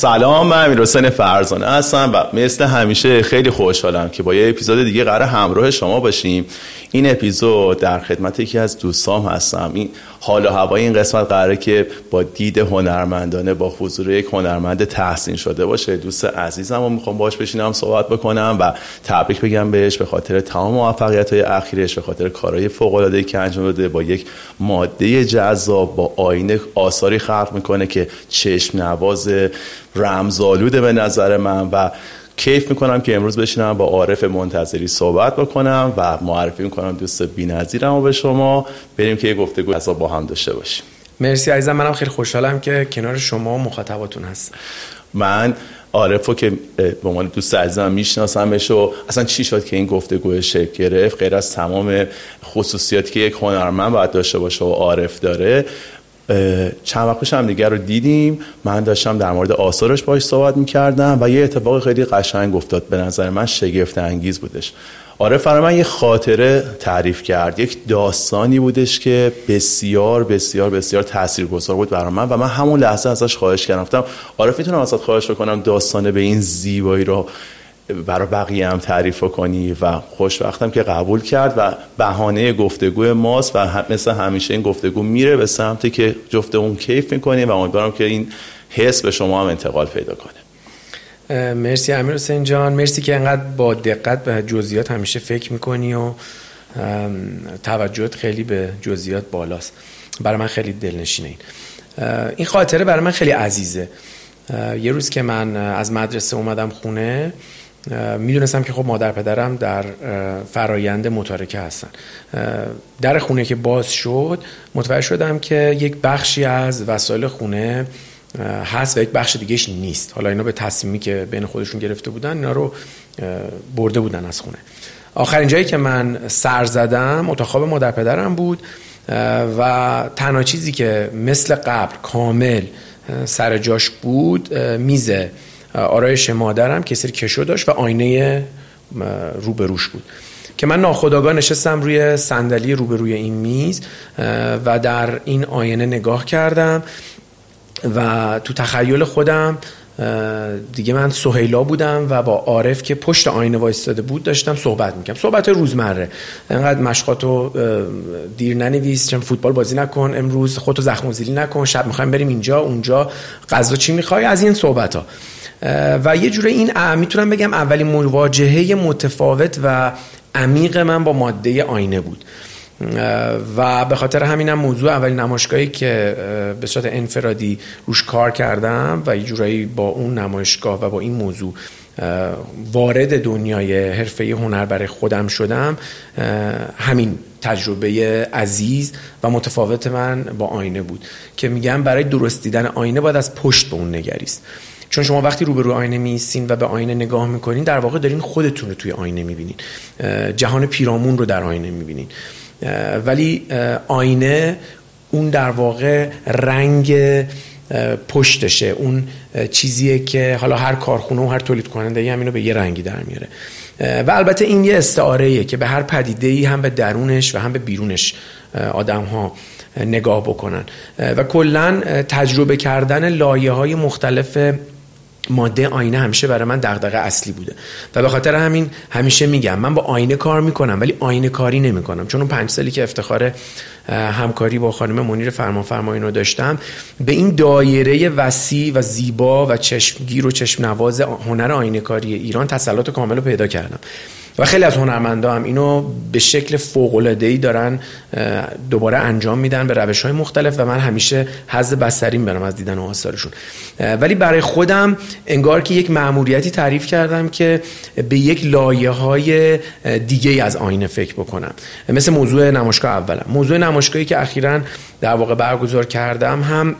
سلام من امیر حسین فرزانه هستم و مثل همیشه خیلی خوشحالم که با یه اپیزود دیگه قرار همراه شما باشیم. این اپیزود در خدمت یکی از دوستام هستم. این حال و هوای این قسمت قراره که با دید هنرمندانه با حضور یک هنرمند تحسین شده باشه. دوست عزیزم و می‌خوام باش بشینم صحبت بکنم و تبریک بگم بهش به خاطر تمام موفقیت های اخیرش به خاطر کارهای فوق العاده که انجام داده با یک ماده جذاب با آینه آثاری خلق می‌کنه که چشم نواز رمزآلوده به نظر من و کیف می‌کنم که امروز بشینم با عارف منتظری صحبت بکنم و معرفی می‌کنم دوست بی‌نظیرم و به شما. بریم که یه گفتگو اصلا با هم داشته باشیم. مرسی عزیزم منم خیلی خوشحالم که کنار شما و مخاطباتون هستم. من عارف که به عنوان دوست عزیزم میشناسمش و اصلا چی شد که این گفتگو شکل گرفت؟ غیر از تمام خصوصیاتی که یک هنرمند باید داشته باشه و عارف داره چند وقت هم دیگر رو دیدیم. من داشتم در مورد آثارش باش صحبت می‌کردم و یه اتفاق خیلی قشنگ افتاد. به نظر من شگفت انگیز بودش. آره من یه خاطره تعریف کرد. یک داستانی بودش که بسیار بسیار بسیار تاثیرگذار بود برای من و من همون لحظه ازش خواهش کردم. گفتم آره می‌تونم ازت خواهش بکنم داستان به این زیبایی رو برای بقیه هم تعریف کنی و خوشبختم که قبول کرد و بهانه گفتگو ماست و مثل همیشه این گفتگو میره به سمتی که جفت اون کیف می‌کنیم و امیدوارم که این حس به شما هم انتقال پیدا کنه. مرسی امیر حسین جان. مرسی که انقدر با دقت به جزئیات همیشه فکر می‌کنی و توجهت خیلی به جزئیات بالاست. برای من خیلی دلنشینه این. این خاطره برای من خیلی عزیزه. یه روز که من از مدرسه اومدم خونه می‌دونستم که خب مادر پدرم در فرایند متارکه هستن. در خونه که باز شد متوجه شدم که یک بخشی از وسایل خونه هست و یک بخش دیگهش نیست. حالا اینا به تصمیمی که بین خودشون گرفته بودن اینا رو برده بودن از خونه. آخرین جایی که من سر زدم اتاق خواب مادر پدرم بود و تنها چیزی که مثل قبل کامل سر جاش بود میزه آرایش مادرم که سری کشو داشت و آینه روبروش بود. که من ناخداگاه نشستم روی صندلی روبروی این میز و در این آینه نگاه کردم و تو تخیل خودم دیگه من سهیلا بودم و با عارف که پشت آینه وایستاده بود داشتم صحبت می‌کنم صحبت روزمره. انقدر مشقاتو دیر ننویس چون فوتبال بازی نکن امروز خودتو زخم زیلی نکن شب می‌خوایم بریم اینجا اونجا غذا چی می‌خوای؟ از این صحبت ها و یه جوره این می‌تونم بگم اولین مواجهه متفاوت و عمیق من با ماده آینه بود. و به خاطر همینم موضوع اولین نمایشگاهی که به صورت انفرادی روش کار کردم و یه جورایی با اون نمایشگاه و با این موضوع وارد دنیای حرفه هنر برای خودم شدم. همین تجربه عزیز و متفاوت من با آینه بود که میگم برای درست دیدن آینه باید از پشت به اون نگریست. چون شما وقتی روبرو آینه میستین و به آینه نگاه می‌کنین در واقع دارین خودتون رو توی آینه می‌بینین. جهان پیرامون رو در آینه می‌بینین. ولی آینه اون در واقع رنگ پشتشه. اون چیزیه که حالا هر کارخونه و هر تولید کننده اینو به یه رنگی در میاره. و البته این یه استعاره که به هر پدیده ای هم به درونش و هم به بیرونش آدم ها نگاه بکنن. و کلا تجربه کردن لایه های مختلف ماده آینه همیشه برای من دغدغه اصلی بوده. و به خاطر همین همیشه میگم من با آینه کار می‌کنم ولی آینه کاری نمی‌کنم. چون اون پنج سالی که افتخار همکاری با خانم منیر فرمان فرمایین رو داشتم به این دایره وسیع و زیبا و چشمگیر و چشم نواز هنر آینه کاری ایران تسلط کامل رو پیدا کردم. و خیلی از هنرمندا هم اینو به شکل فوق العاده ای دارن دوباره انجام میدن به روش های مختلف و من همیشه حظ بسترین برم از دیدن آثارشون. ولی برای خودم انگار که یک مأموریتی تعریف کردم که به یک لایه های دیگه از آینه فکر بکنم. مثل موضوع نمایشگاه اولم. موضوع نمایشگاهی که اخیرا در واقع برگزار کردم هم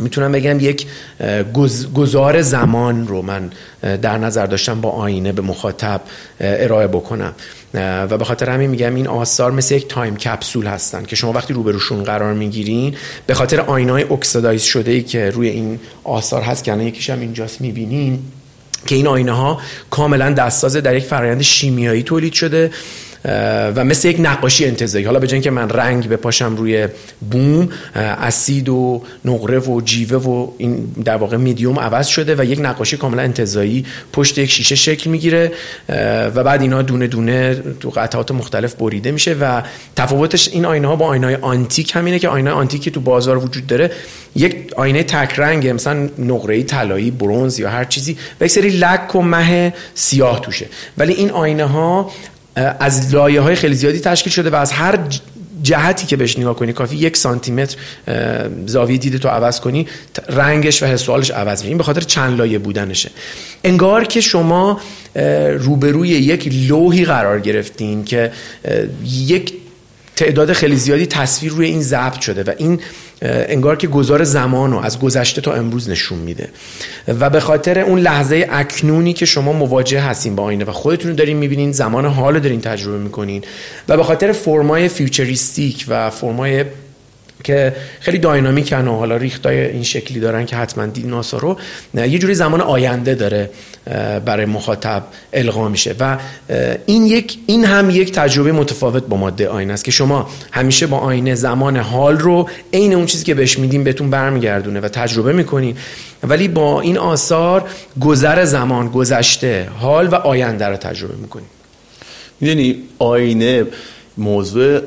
می‌تونم بگم یک گذار زمان رو من در نظر داشتم با آینه به مخاطب ارائه بکنم. و به خاطر همین میگم این آثار مثل یک time capsule هستن که شما وقتی روبروشون قرار می‌گیرین به خاطر آینای oxidize شده ای که روی این آثار هست که الان یکیش هم اینجاست می‌بینین که این آینه ها کاملا دست‌سازه در یک فرایند شیمیایی تولید شده. و مثل یک نقاشی انتزاعی حالا به که من رنگ بپاشم روی بوم اسید و نقره و جیوه و این در واقع میدیوم عوض شده و یک نقاشی کاملا انتظایی پشت یک شیشه شکل می‌گیره و بعد اینا دونه دونه تو قطعات مختلف بریده میشه و تفاوتش این آینه ها با آینه های آنتیک همینه که آینه آنتیکی تو بازار وجود داره. یک آینه تک رنگه مثلا نقره طلایی برونز یا هر چیزی و یک سری لک و مه سیاه توشه. ولی این آینه ها از لایه های خیلی زیادی تشکیل شده و از هر جهتی که بهش نگاه کنی کافی یک سانتی متر زاویه دیده تو عوض کنی رنگش و حسوالش عوض میشه. این به خاطر چند لایه بودنشه. انگار که شما روبروی یک لوحی قرار گرفتین که یک تعداد خیلی زیادی تصویر روی این ضبط شده و این انگار که گذار زمان رو از گذشته تا امروز نشون میده. و به خاطر اون لحظه اکنونی که شما مواجه هستین با آینه و خودتون رو دارین می‌بینین زمان حال رو دارین تجربه می‌کنین و به خاطر فرمای فیوچریستیک و فرمای که خیلی داینامیکن و حالا ریختای این شکلی دارن که حتما ناسا رو یه جوری زمان آینده داره برای مخاطب القا میشه. و این یک این هم یک تجربه متفاوت با ماده آینه است که شما همیشه با آینه زمان حال رو عین اون چیزی که بهش میدیم بهتون برمیگردونه و تجربه می‌کنین. ولی با این آثار گذر زمان گذشته حال و آینده رو تجربه می‌کنین. می‌دونی آینه موضوع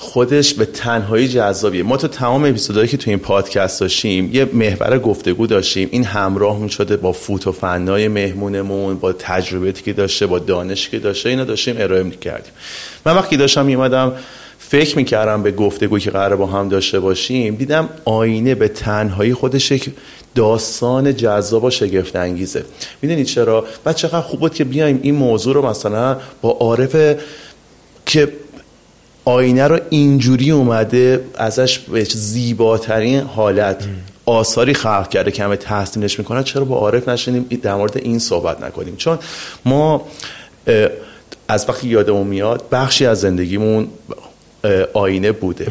خودش به تنهایی جذابیه. ما تو تمام اپیزودهایی که تو این پادکست داشتیم یه محور گفتگو داشتیم. این همراه می شده با فوت و فنای مهمونمون با تجربه‌ای که داشته با دانشی که داشته اینا داشتیم ارائه می کردیم من وقتی داشتم میمدم فکر می‌کردم به گفتگویی که قرار با هم داشته باشیم دیدم آینه به تنهایی خودش یک داستان جذاب و شگفت انگیزه می‌دونید چرا؟ بعد چقدر خوب بود که بیایم این موضوع رو مثلا با عارف که آینه رو اینجوری اومده ازش به زیباترین حالت آثاری خلق کرده که همه تحسینش می‌کنه چرا با عارف نشینیم؟ در مورد این صحبت نکنیم. چون ما از وقتی یادمون میاد بخشی از زندگیمون آینه بوده.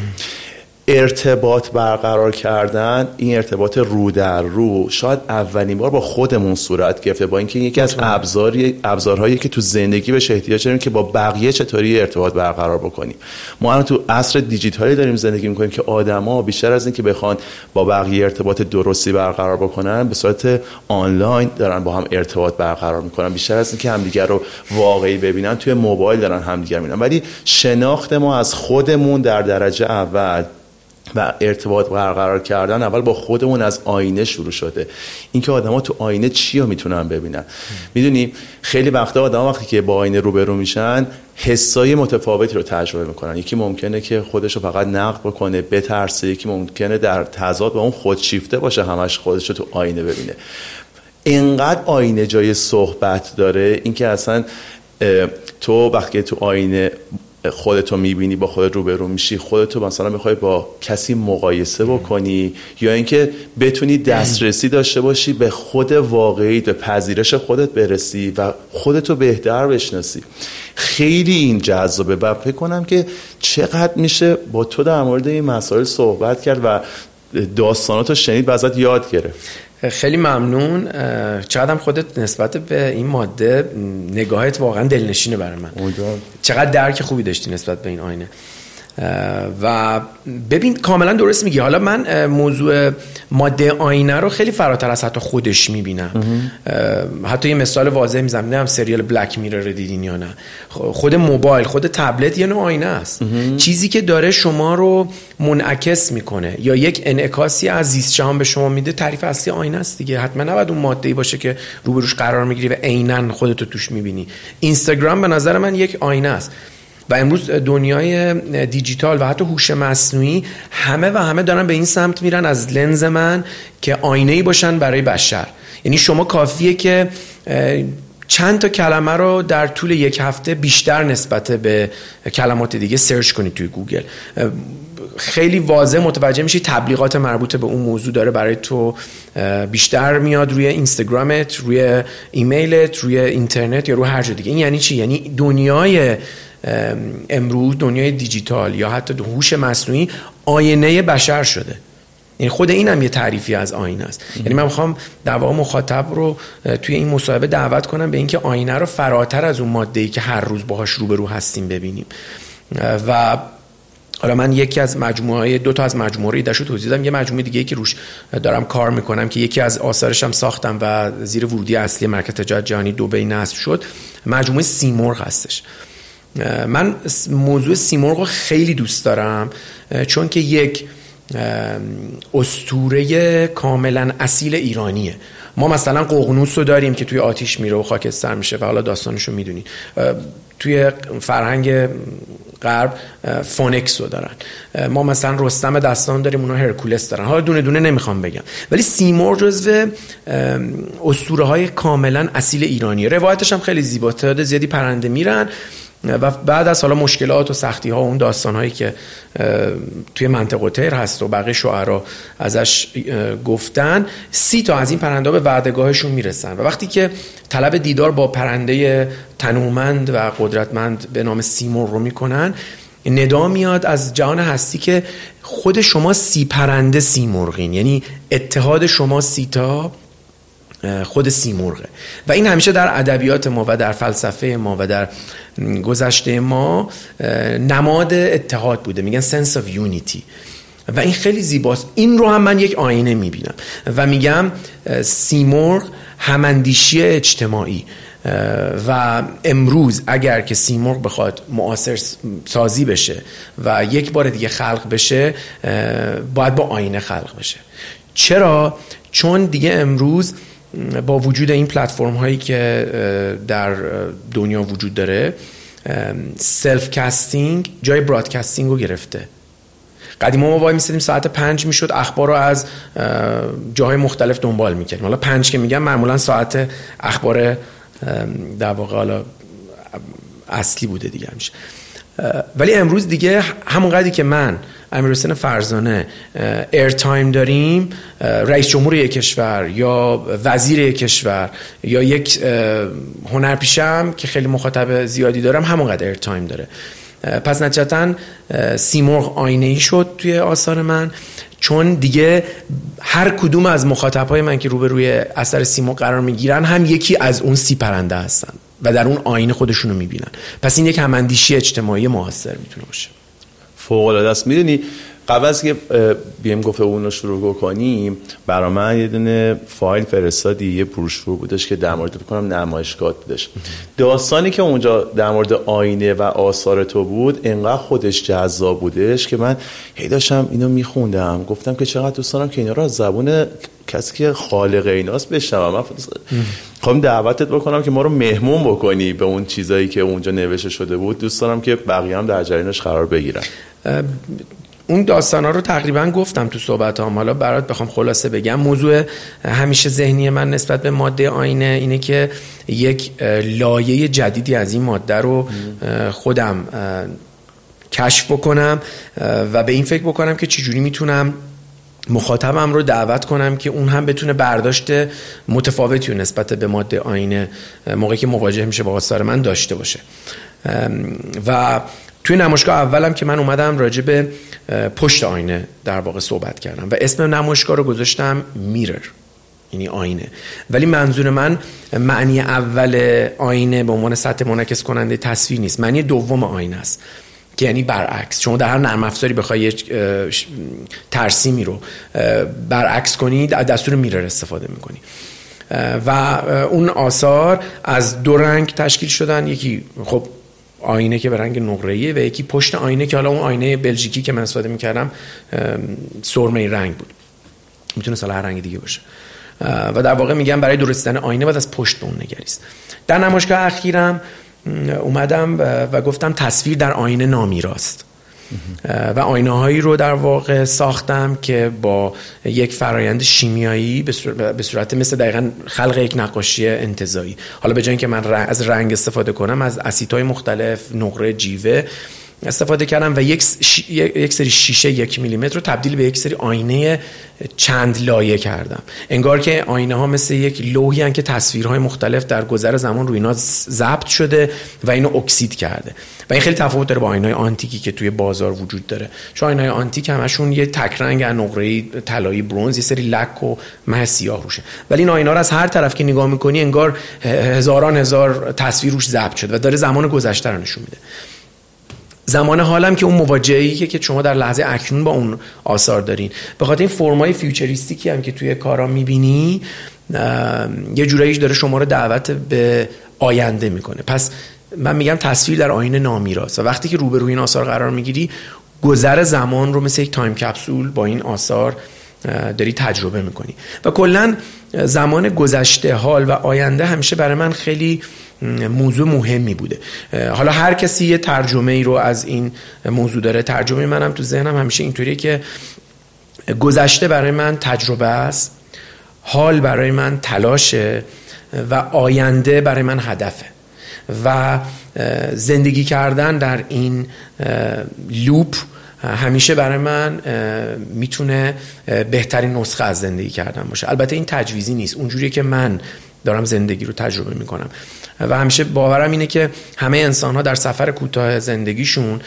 ارتباط برقرار کردن این ارتباط رو در رو. شاید اولین بار با خودمون صورت گرفته با اینکه یکی از ابزاری ابزارهایی که تو زندگی بهش احتیاج داریم که با بقیه چطوری ارتباط برقرار بکنیم. ما الان تو عصر دیجیتالی داریم زندگی می‌کنیم که آدما بیشتر از اینکه بخوان با بقیه ارتباط درستی برقرار بکنن به صورت آنلاین دارن با هم ارتباط برقرار می‌کنن. بیشتر از اینکه همدیگر رو واقعی ببینن توی موبایل دارن همدیگر می‌بینن. ولی شناخت ما از خودمون در درجه اول و ارتباط برقرار کردن اول با خودمون از آینه شروع شده. اینکه آدما تو آینه چی رو می‌تونن ببینن؟ می‌دونی خیلی وقتا آدم وقتی که با آینه روبرو میشن حسای متفاوتی رو تجربه می‌کنن. یکی ممکنه که خودش رو فقط نقد بکنه بترسه. یکی ممکنه در تضاد با اون خودشیفته باشه همش خودش رو تو آینه ببینه. اینقدر آینه جای صحبت داره اینکه اصلا تو وقتی تو آینه خودتو می‌بینی با خودت روبرو میشی. خودتو مثلا می‌خوای با کسی مقایسه بکنی یا اینکه بتونی دسترسی داشته باشی به خود واقعی به پذیرش خودت برسی و خودتو بهتر بشناسی. خیلی این جذابه و فکر کنم که چقدر میشه با تو در مورد این مسائل صحبت کرد و داستاناتو شنید و ازت یاد گرفت. خیلی ممنون. چقدر خودت نسبت به این ماده نگاهت واقعا دلنشینه برای من. چقدر درک خوبی داشتی نسبت به این آینه. و ببین کاملا درست میگی. حالا من موضوع ماده آینه رو خیلی فراتر از حتی خودش می‌بینم. حتی یه مثال واضح می‌زنم. هم سریال بلک میرر رو دیدین یا نه. خود موبایل خود تبلت یه نوع آینه است. چیزی که داره شما رو منعکس می‌کنه. یا یک انعکاسی از زیست جهان به شما میده تعریف اصلی آینه است دیگه. حتما نباید اون ماده ای باشه که روبروش قرار می‌گیری و عینا خودتو توش می‌بینی. اینستاگرام به نظر من یک آینه است. و امروز دنیای دیجیتال و حتی هوش مصنوعی همه و همه دارن به این سمت میرن از لنز من که آینه ای باشن برای بشر. یعنی شما کافیه که چند تا کلمه رو در طول یک هفته بیشتر نسبت به کلمات دیگه search کنید توی گوگل. خیلی واضح متوجه میشی تبلیغات مربوط به اون موضوع داره برای تو بیشتر میاد روی اینستاگرامت روی ایمیلت روی اینترنت یا رو هر جا دیگه. این یعنی چی؟ یعنی دنیای امروز دنیای دیجیتال یا حتی هوش مصنوعی آینه بشر شده. یعنی خود این هم یه تعریفی از آینه است. یعنی من می‌خوام در واقع مخاطب رو توی این مصاحبه دعوت کنم به اینکه آینه رو فراتر از اون ماده ای که هر روز باهاش روبرو هستیم ببینیم. و حالا من یکی از مجموعه دو تا از مجموعه رو توضیح دادم. یه مجموعه دیگه که روش دارم کار می‌کنم که یکی از آثارش هم ساختم و زیر ورودی اصلی مرکز تجارت جهانی دبی نصب شد. مجموعه سیمرغ هستش. من موضوع سیمرغ رو خیلی دوست دارم چون که یک استوره کاملا اصیل ایرانیه. ما مثلا ققنوس رو داریم که توی آتیش میره و خاکستر میشه و حالا داستانش رو می‌دونین توی فرهنگ غرب فونکس رو دارن. ما مثلا رستم دستان داریم اونا هرکولس دارن. حالا دونه دونه نمی‌خوام بگم. ولی سیمور جزو اسطوره های کاملا اصیل ایرانی روایتش هم خیلی زیبا تعداد زیادی پرنده میرن. و بعد از حالا مشکلات و سختی ها و اون داستان هایی که توی منطقه تیر هست و بقیه شعرا ازش گفتن سی تا از این پرنده به وعدگاهشون می‌رسن. و وقتی که طلب دیدار با پرنده تنومند و قدرتمند به نام سیمور رو می‌کنن ندا میاد از جهان هستی که خود شما سی پرنده سیمرغین. یعنی اتحاد شما سی تا خود سیمرغه و این همیشه در ادبیات ما و در فلسفه ما و در گذشته ما نماد اتحاد بوده. میگن sense of unity. و این خیلی زیباست. این رو هم من یک آینه می‌بینم. و میگم سیمرغ هماندیشی اجتماعی. و امروز اگر که سیمرغ بخواد معاصر سازی بشه و یک بار دیگه خلق بشه باید با آینه خلق بشه. چرا؟ چون دیگه امروز با وجود این پلتفرم هایی که در دنیا وجود داره self casting جای broadcasting رو گرفته. قدیما ما وایمیستادیم ساعت پنج می‌شد اخبار رو از جاهای مختلف دنبال می‌کردیم. حالا پنج که میگم معمولا ساعت اخبار در واقع حالا اصلی بوده دیگه میشه ولی امروز دیگه همون قدری که من امیر حسین فرزانه air time داریم رئیس جمهور یک کشور یا وزیر یک کشور یا یک هنرپیشم که خیلی مخاطب زیادی دارم همونقدر air time داره پس نتیجتا سیمرغ آینه ای شد توی آثار من. چون دیگه هر کدوم از مخاطب های من که روبروی اثر سیمرغ قرار می‌گیرن هم یکی از اون سی پرنده هستن و در اون آینه خودشونو می‌بینن. پس این یک هماندیشی اجتماعی موثر می‌تونه باشه. فوق العاده است می‌دونی قبل که بیم گفته اون رو شروع کنیم برا من یه دونه فایل فرستادی یه بروشور بودش که در مورد بکنم نمایشگاه بودش. داستانی که اونجا در مورد آینه و آثار تو بود انقدر خودش جذاب بودش که من هی داشتم اینو میخوندم. گفتم که چقدر دوست دارم که اینا رو زبون کسی که خالق ایناست بشنوم. من خواهم دعوتت بکنم که ما رو مهمون بکنی به اون چیزایی که اونجا نوشته شده بود. دوست دارم که بقیه هم در جریانش قرار بگیرن. اون داستان ها رو تقریبا گفتم تو صحبت هم حالا برات بخوام خلاصه بگم موضوع همیشه ذهنی من نسبت به ماده آینه اینه که یک لایه جدیدی از این ماده رو خودم کشف بکنم و به این فکر بکنم که چجوری می‌تونم مخاطبم رو دعوت کنم که اون هم بتونه برداشت متفاوتی نسبت به ماده آینه موقعی که مواجه میشه با آثار من داشته باشه. و توی نمایشگاه اولم که من اومدم راجع به پشت آینه در واقع صحبت کردم و اسم نمایشگاه رو گذاشتم میرر یعنی آینه. ولی منظور من معنی اول آینه به عنوان سطح منعکس کننده تصویر نیست. معنی دوم آینه است. که یعنی برعکس. شما در هر نرم افزاری بخوای ترسیمی رو برعکس کنید از دستور میرر استفاده می‌کنی. و اون آثار از دو رنگ تشکیل شدن. یکی خب آینه که به رنگ نقره‌ایه و یکی پشت آینه که حالا اون آینه بلژیکی که من استفاده می‌کردم سرمه رنگ بود. می‌تونه سال هر رنگ دیگه باشه. و در واقع میگم برای درستن آینه باید از پشت به اون نگریست. در نمایشگاه اخیرم اومدم و گفتم تصویر در آینه نامیراست. و آینه هایی رو در واقع ساختم که با یک فرایند شیمیایی به صورت مثل دقیقا خلق یک نقاشی انتظایی حالا به جای که من از رنگ استفاده کنم از های مختلف نقره جیوه استفاده کردم و یک, یک سری شیشه یک میلیمتر رو تبدیل به یک سری آینه چند لایه کردم. انگار که آینه ها مثل یک لوحی که تصویرهای مختلف در گذر زمان روی اینا ضبط شده و اینو اکسید کرده. و این خیلی تفاوت داره با آینه آنتیکی که توی بازار وجود داره. چون آینه آنتیک همشون یه تک رنگ نقره طلایی برونز یه سری لک و مه سیاه روشه. ولی این آینه رو از هر طرف که نگاه می‌کنی انگار هزاران هزار تصویر روش ضبط شده و داره زمان گذشته رو نشون میده. زمان حالم که اون مواجهه‌ای که شما در لحظه اکنون با اون آثار دارین. به خاطر این فرمای futuristic ی هم که توی کارا می‌بینی یه جوراییش داره شما رو دعوت به آینده می‌کنه. پس من میگم تصویر در آینه نامیراست و وقتی که روبروی این آثار قرار می‌گیری گذر زمان رو مثل یک time capsule با این آثار داری تجربه می‌کنی. و کلا زمان گذشته حال و آینده همیشه برای من خیلی موضوع مهمی بوده. حالا هر کسی یه ترجمه ای رو از این موضوع داره ترجمه منم تو ذهنم. همیشه اینطوریه که گذشته برای من تجربه است حال برای من تلاشه و آینده برای من هدفه. و زندگی کردن در این لوپ همیشه برای من می‌تونه بهترین نسخه از زندگی کردن باشه. البته این تجویزی نیست. اونجوری که من دارم زندگی رو تجربه می‌کنم. و همیشه باورم اینه که همه انسان ها در سفر کوتاه زندگیشون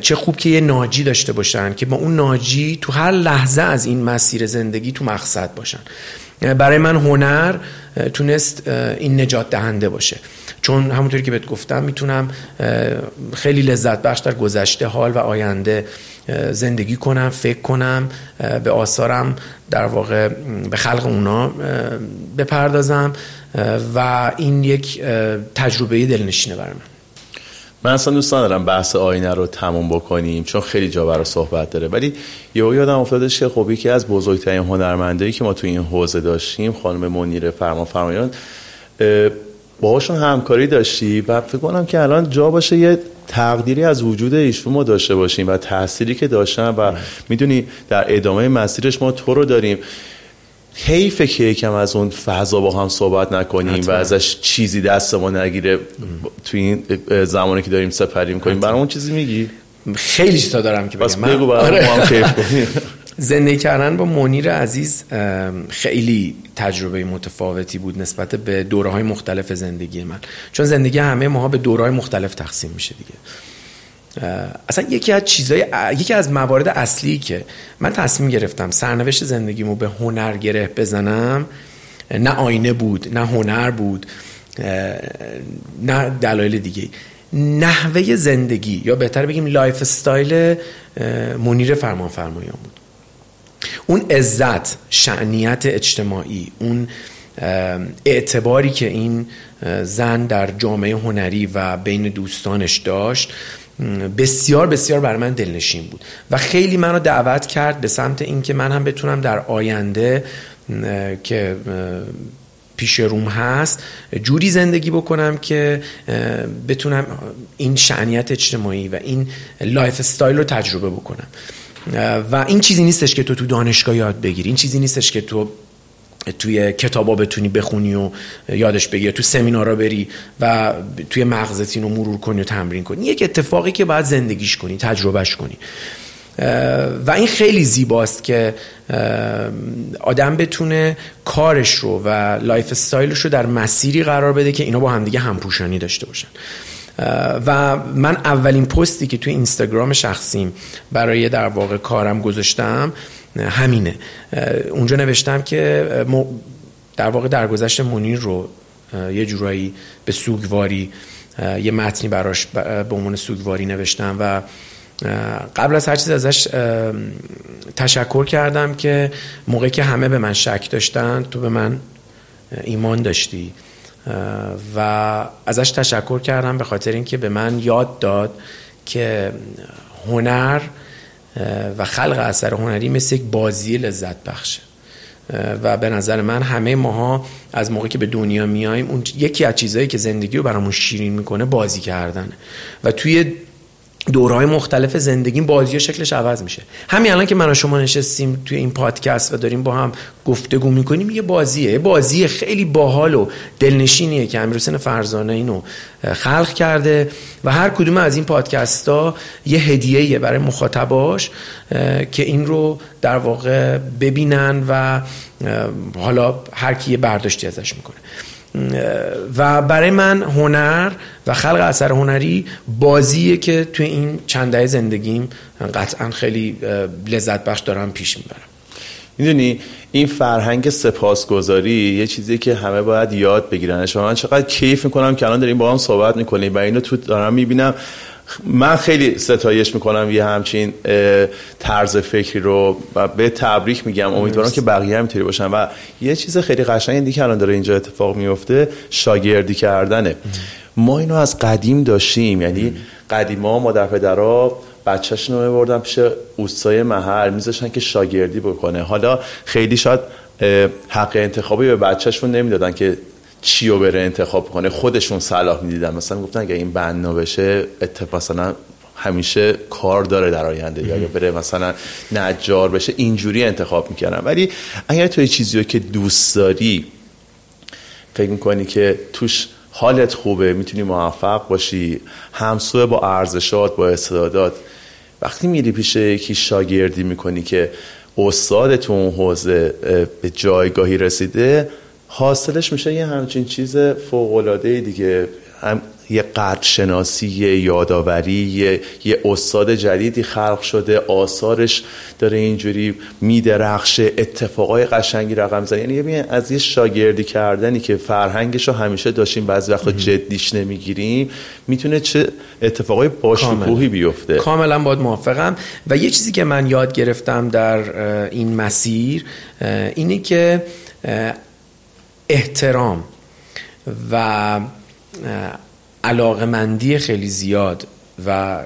چه خوب که یه ناجی داشته باشن که با اون ناجی تو هر لحظه از این مسیر زندگی تو مقصد باشن. برای من هنر تونست این نجات دهنده باشه. چون همونطوری که بهت گفتم می‌تونم خیلی لذت بخش در گذشته حال و آینده زندگی کنم فکر کنم به آثارم در واقع به خلق اونا بپردازم و این یک تجربه دلنشینه برای من. من اصلا دوست ندارم بحث آینه رو تموم بکنیم چون خیلی جا برای صحبت داره. ولی یهو یادم افتادش که خب که از بزرگترین هنرمندایی که ما تو این حوزه داشتیم خانم منیر فرمان فرمایان باهاشون همکاری داشتی و فکر کنم که الان جا باشه یه تقدیری از وجود ایشون ما داشته باشیم و تأثیری که داشتن و می‌دونی در ادامه مسیرش ما تو رو داریم. حیفه که یکم از اون فضا با هم صحبت نکنیم و ازش چیزی دست ما نگیره تو این زمانی که داریم سپری می‌کنیم برای اون چیزی میگی؟ خیلی چیزا دارم که بگم. بگو برای هم کیف کنیم. زندگی کردن با منیر عزیز خیلی تجربه متفاوتی بود نسبت به دوره های مختلف زندگی من. چون زندگی همه ماها به دوره های مختلف تقسیم میشه دیگه. اصلا یکی از چیزای یکی از موارد اصلی که من تصمیم گرفتم سرنوشت زندگیمو به هنر گره بزنم نه آینه بود نه هنر بود نه دلایل دیگه نحوه زندگی یا بهتر بگیم lifestyle منیر فرمان فرمایان بود. اون عزت شأنیت اجتماعی اون اعتباری که این زن در جامعه هنری و بین دوستانش داشت بسیار بسیار بر من دلنشین بود و خیلی منو دعوت کرد به سمت اینکه من هم بتونم در آینده که پیش روم هست جوری زندگی بکنم که بتونم این شأنیت اجتماعی و این lifestyle رو تجربه بکنم. و این چیزی نیستش که تو تو دانشگاه یاد بگیری این چیزی نیستش که تو توی کتابا بتونی بخونی و یادش بگیری تو سمینارا بری و توی مغزت اینو مرور کنی و تمرین کنی. یک اتفاقی که باید زندگیش کنی تجربهش کنی. و این خیلی زیباست که آدم بتونه کارش رو و lifestyle ش رو در مسیری قرار بده که اینا با همدیگه همپوشانی داشته باشن. و من اولین پستی که توی اینستاگرام شخصیم برای در واقع کارم گذاشتم همینه. اونجا نوشتم که در واقع درگذشت منیر رو یه جورایی به سوگواری یه متنی براش به عنوان سوگواری نوشتم و قبل از هر چیز ازش تشکر کردم که موقعی که همه به من شک داشتن تو به من ایمان داشتی. و ازش تشکر کردم به خاطر اینکه به من یاد داد که هنر و خلق اثر هنری مثل یک بازی لذت بخشه و به نظر من همه ماها از موقعی که به دنیا میایم اون یکی از چیزهایی که زندگی رو برامون شیرین می‌کنه بازی کردن. و توی دورهای مختلف زندگی بازی شکلش عوض میشه. همین الان که من و شما نشستیم توی این پادکست و داریم با هم گفتگو می‌کنیم یه بازیه. یه بازی خیلی باحال و دلنشینیه که امیرحسین فرزانه اینو خلق کرده و هر کدوم از این پادکست ها یه هدیه برای مخاطباش که این رو در واقع ببینن و حالا هر کی یه برداشتی ازش می‌کنه. و برای من هنر و خلق اثر هنری بازیه که توی این چند دهه زندگیم قطعا خیلی لذت بخش دارم پیش می‌برم. می‌دونی این فرهنگ سپاسگزاری یه چیزی که همه باید یاد بگیرنش و من چقدر کیف می‌کنم که الان داریم با هم صحبت می‌کنیم و اینو تو دارم می‌بینم. من خیلی ستایش می‌کنم یه همچین طرز فکری رو و به تبریک میگم. امیدوارم که بقیه هم اینطوری باشن. و یه چیز خیلی قشنگی که الان داره اینجا اتفاق میفته شاگردی کردنه. ما اینو از قدیم داشتیم. یعنی قدیما مادر پدرها بچهشون رو میبردن پیش اوستای محل میذاشتن که شاگردی بکنه. حالا خیلی شاید حق انتخابی به بچهشون نمی‌دادن که چی رو بره انتخاب کنه خودشون صلاح می‌دیدن. مثلا گفتن اگه این بنا بشه اتفاق مثلا همیشه کار داره در آینده. یا بره مثلا نجار بشه اینجوری انتخاب می‌کنن ولی اگر تو چیزی رو که دوست داری فکر می‌کنی که توش حالت خوبه می‌تونی موفق باشی همسو با ارزشات با استعدادات وقتی میری پیش یکی شاگردی می‌کنی که استاد تو اون حوزه به جایگاهی رسیده حاصلش میشه یه همچین چیز فوقلاده دیگه. هم یه قدر شناسی یه یادآوری یه،, یه استاد جدیدی خلق شده آثارش داره اینجوری میدرخشه اتفاقای قشنگی رقم زنی یعنی از یه شاگردی کردنی که فرهنگش رو همیشه داشتیم بعضی وقتا جدیش نمی‌گیریم می‌تونه چه اتفاقای باشکوهی بیفته. کاملا باید موافقم. و یه چیزی که من یاد گرفتم در این مسیر اینه که احترام و علاقمندی خیلی زیاد و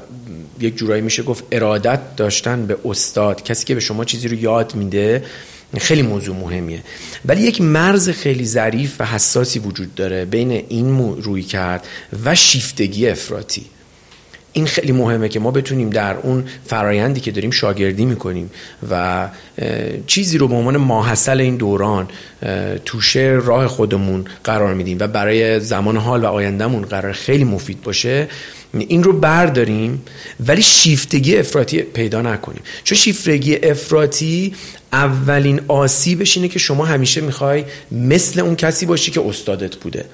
یک جورایی میشه گفت ارادت داشتن به استاد کسی که به شما چیزی رو یاد میده خیلی موضوع مهمیه. ولی یک مرز خیلی ظریف و حساسی وجود داره بین این روی کرد و شیفتگی افراطی. این خیلی مهمه که ما بتونیم در اون فرایندی که داریم شاگردی می‌کنیم و چیزی رو به عنوان ماحصل این دوران توشه راه خودمون قرار میدیم و برای زمان حال و آیندهمون قرار خیلی مفید باشه این رو برداریم ولی شیفتگی افراطی پیدا نکنیم. چون شیفتگی افراطی اولین آسیبش اینه که شما همیشه می‌خوای مثل اون کسی باشی که استادت بوده.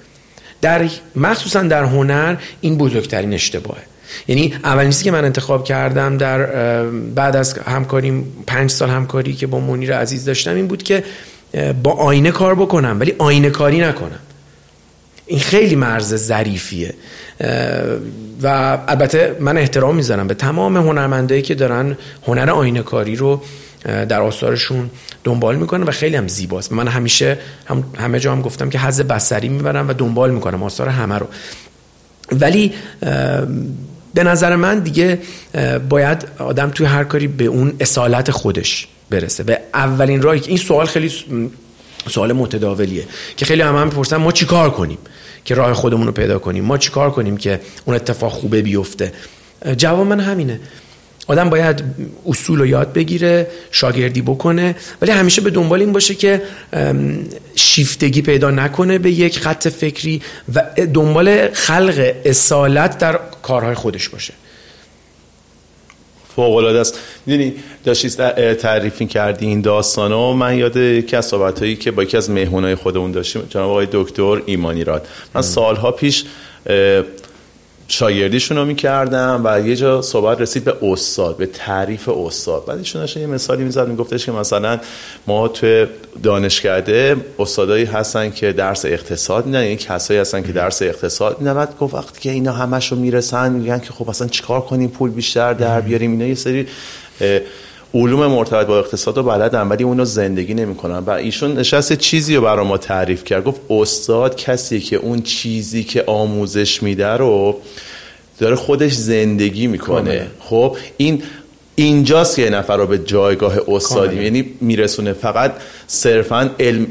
در مخصوصا در هنر این بزرگترین اشتباهه. یعنی اولین چیزی که من انتخاب کردم در بعد از همکاری پنج سال همکاری که با منیر عزیز داشتم این بود که با آینه کار بکنم ولی آینه کاری نکنم. این خیلی مرز ظریفیه. و البته من احترام می‌ذارم به تمام هنرمندایی که دارن هنر آینه کاری رو در آثارشون دنبال می‌کنن و خیلی هم زیباست. من همیشه هم همه جا هم گفتم که حز بسری می‌برم و دنبال می‌کنم آثار همه رو. ولی به نظر من دیگه باید آدم توی هر کاری به اون اصالت خودش برسه. به اولین راهی این سوال خیلی سوال متداولیه که خیلی هم هم می‌پرسن ما چیکار کنیم که راه خودمون رو پیدا کنیم؟ ما چیکار کنیم که اون اتفاق خوبه بیفته؟ جواب من همینه. آدم باید اصول رو یاد بگیره شاگردی بکنه ولی همیشه به دنبال این باشه که شیفتگی پیدا نکنه به یک خط فکری و دنبال خلق اصالت در کارهای خودش باشه. فوق العاده است. می‌دونی داشتی تعریف کردی این داستانو من یاد یکی از صحبتایی که با یکی از مهمونای خودمون داشتیم جناب آقای دکتر ایمانی راد. من سالها پیش شاگردیشون رو می‌کردم و یه جا صحبت رسید به استاد به تعریف استاد. بعد ایشون یه مثالی می‌زد میگفتش که مثلا ما تو دانشکده استادایی هستن که درس اقتصاد میدن یعنی کسایی هستن که درس اقتصاد میدن. بعد گفت وقتی که اینا همش رو می‌رسن میگن که خب اصلا چیکار کنیم؟ پول بیشتر در بیاریم. اینا یه سری علوم مرتبط با اقتصاد رو بلدن ولی اونو زندگی نمی‌کنن. و ایشون نشست چیزی رو برای ما تعریف کرد. گفت استاد کسی که اون چیزی که آموزش میده رو داره خودش زندگی می‌کنه. خب این اینجاست که یه نفر رو به جایگاه استادی یعنی میرسونه. فقط صرفا علم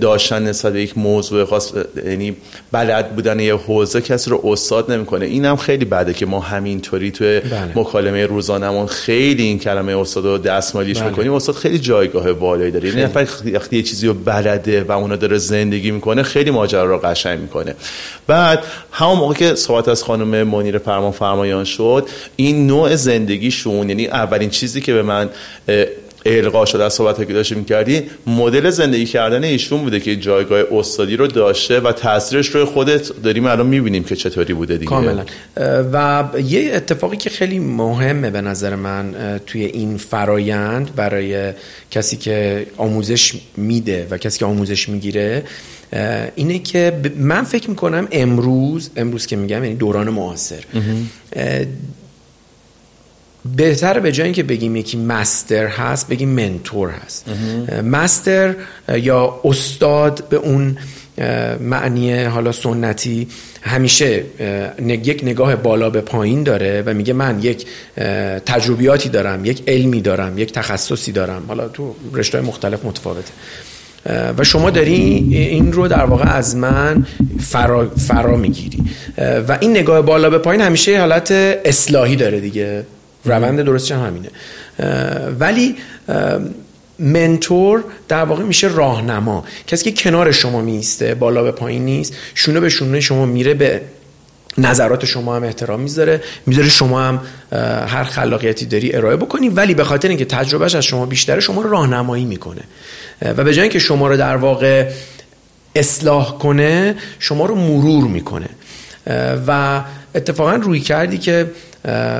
داشتن نسبت به یک موضوع خاص یعنی بلد بودن یه حوزه کسی رو استاد نمی‌کنه. اینم خیلی بده که ما همینطوری توی بله. مکالمه روزانمون خیلی این کلمه استاد رو دستمالیش بله. می‌کنیم استاد خیلی جایگاه بالایی داره. یعنی نفر وقتی یه چیزی رو بلده و اونو داره زندگی می‌کنه خیلی ماجرا رو قشنگ می‌کنه. بعد همون موقع که صحبت از خانم منیر فرمان فرمایان شد این نوع زندگیشون یعنی اولین چیزی که به من القا شده از صحبت که داشتیم کردی مدل زندگی کردن ایشون بوده که جایگاه استادی رو داشته و تاثیرش روی خودت داریم الان می‌بینیم که چطوری بوده دیگه. کاملا. و یه اتفاقی که خیلی مهمه به نظر من توی این فرایند برای کسی که آموزش میده و کسی که آموزش می‌گیره اینه که من فکر می‌کنم امروز امروز که میگم یعنی دوران معاصر بهتر به جای اینکه بگیم یکی مستر هست بگیم منتور هست. مستر یا استاد به اون معنی حالا سنتی همیشه یک نگاه بالا به پایین داره و میگه من یک تجربیاتی دارم یک علمی دارم یک تخصصی دارم. حالا تو رشته مختلف متفاوته. و شما داری این رو در واقع از من فرا, فرا می‌گیری. و این نگاه بالا به پایین همیشه حالت اصلاحی داره دیگه. روند درستش هم همینه. ولی منتور در واقع میشه راهنما. کسی که کنار شما میسته بالا به پایین نیست شونه به شونه شما میره به نظرات شما هم احترام می‌ذاره می‌ذاره شما هم هر خلاقیتی داری ارائه بکنی ولی به خاطر اینکه تجربهش از شما بیشتره شما رو راهنمایی می‌کنه. و به جای اینکه شما رو در واقع اصلاح کنه شما رو مرور می‌کنه. و اتفاقا روی کردی که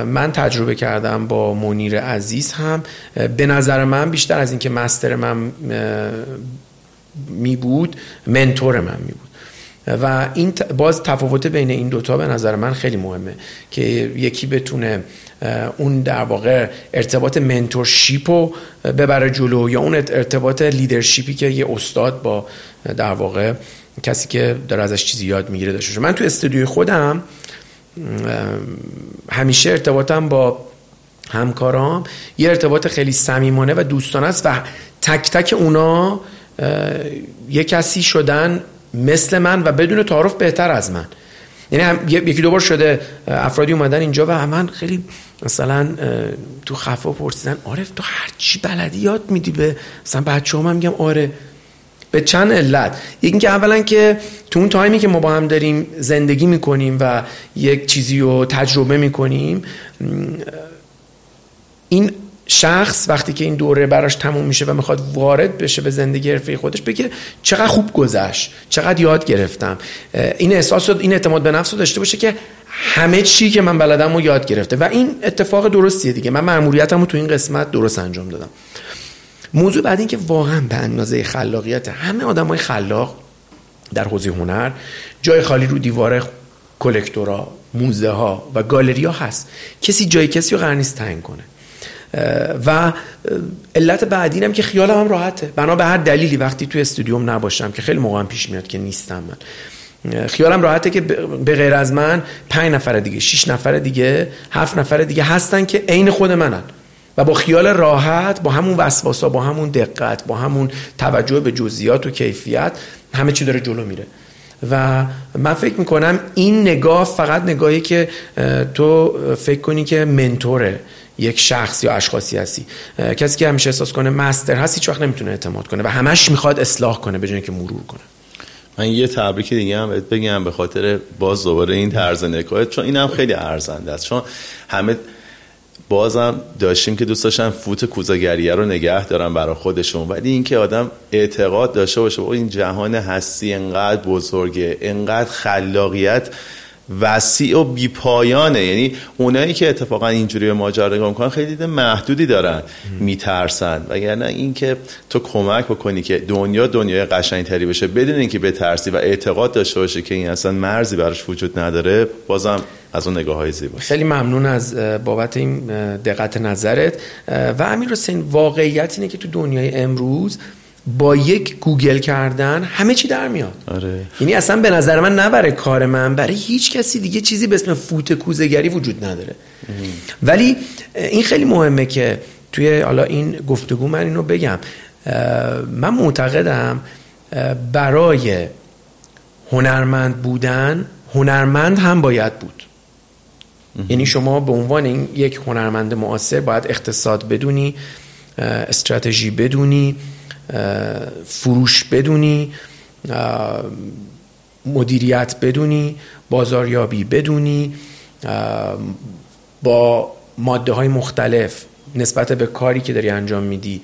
من تجربه کردم با منیر عزیز هم. به نظر من بیشتر از اینکه مستر من می بود منتور من می بود. و این باز تفاوت بین این دوتا به نظر من خیلی مهمه که یکی بتونه اون در واقع ارتباط منتورشیپ رو ببره جلو یا اون ارتباط لیدرشیپی که یه استاد با در واقع کسی که داره ازش چیزی یاد می‌گیره داشته من تو استودیوی خودم همیشه ارتباطم با همکارام یه ارتباط خیلی صمیمانه و دوستانه است و تک تک اونا یه کسی شدن مثل من و بدون تعارف بهتر از من. یعنی هم یکی دوبار شده افرادی اومدن اینجا و من خیلی مثلا تو خفا پرسیدن عارف تو هرچی بلدی یاد میدی به مثلا بچه هم, میگم آره. به چند علت. یکی که اولا که تو اون تایمی که ما با هم داریم زندگی می‌کنیم و یک چیزی رو تجربه می‌کنیم این شخص وقتی که این دوره براش تموم میشه و می‌خواد وارد بشه به زندگی حرفه خودش بگه چقدر خوب گذشت چقدر یاد گرفتم. این احساس این اعتماد به نفس رو داشته باشه که همه چی که من بلدم رو یاد گرفته. و این اتفاق درستیه دیگه. من مأموریتم رو تو این قسمت درست انجام دادم. موضوع بعد این که واقعا به اندازه خلاقیت همه آدمای خلاق در حوزه هنر جای خالی رو دیوار کلکتورا موزه ها و گالری ها هست. کسی جای کسی رو قرار تنگ کنه. و علت بعدی هم که خیالم هم راحته. بنا به هر دلیلی وقتی تو استودیوم نباشم که خیلی موقع پیش میاد که نیستم من. خیالم راحته که به غیر از من پنج نفر دیگه شش نفر دیگه هفت نفر دیگه هستن که عین خود منن. و با خیال راحت با همون وسواسا با همون دقت با همون توجه به جزئیات و کیفیت همه چی داره جلو میره. و من فکر می‌کنم این نگاه فقط نگاهی که تو فکر کنی که منتوره یک شخص یا اشخاصی هستی. کسی که همیشه احساس کنه مستر هست هیچ وقت نمی‌تونه اعتماد کنه و همش می‌خواد اصلاح کنه به که مرور کنه. من یه تبریک دیگه هم بگم به خاطر باز دوباره این طرز نگاهت چون اینم خیلی ارزنده است. چون همه بازم داشتیم که دوست داشتن فوت کوزاگریه رو نگه دارن برای خودشون. ولی اینکه آدم اعتقاد داشته باشه با این جهان هستی انقدر بزرگه انقدر خلاقیت وسیع و بیپایانه. یعنی اونایی که اتفاقا اینجوری به ماجرا نگاه می‌کنن خیلی دید محدودی دارن میترسن. وگرنه اینکه تو کمک بکنی که دنیا دنیای قشنگتری بشه بدون اینکه بترسی و اعتقاد داشته باشه که این اصلا مرزی براش وجود نداره بازم از اون نگاه های زیبا. خیلی ممنون از بابت این دقت نظرت. و امیر حسین واقعیت اینه که تو دنیای امروز با یک گوگل کردن همه چی در میاد. آره. یعنی اصلا به نظر من نبره کار من. برای هیچ کسی دیگه چیزی به اسم فوت کوزگری وجود نداره. ولی این خیلی مهمه که توی حالا این گفتگو من اینو بگم. من معتقدم برای هنرمند بودن هنرمند هم باید بود. یعنی شما به عنوان یک هنرمند معاصر باید اقتصاد بدونی استراتژی بدونی فروش بدونی مدیریت بدونی بازاریابی بدونی با ماده های مختلف نسبت به کاری که داری انجام میدی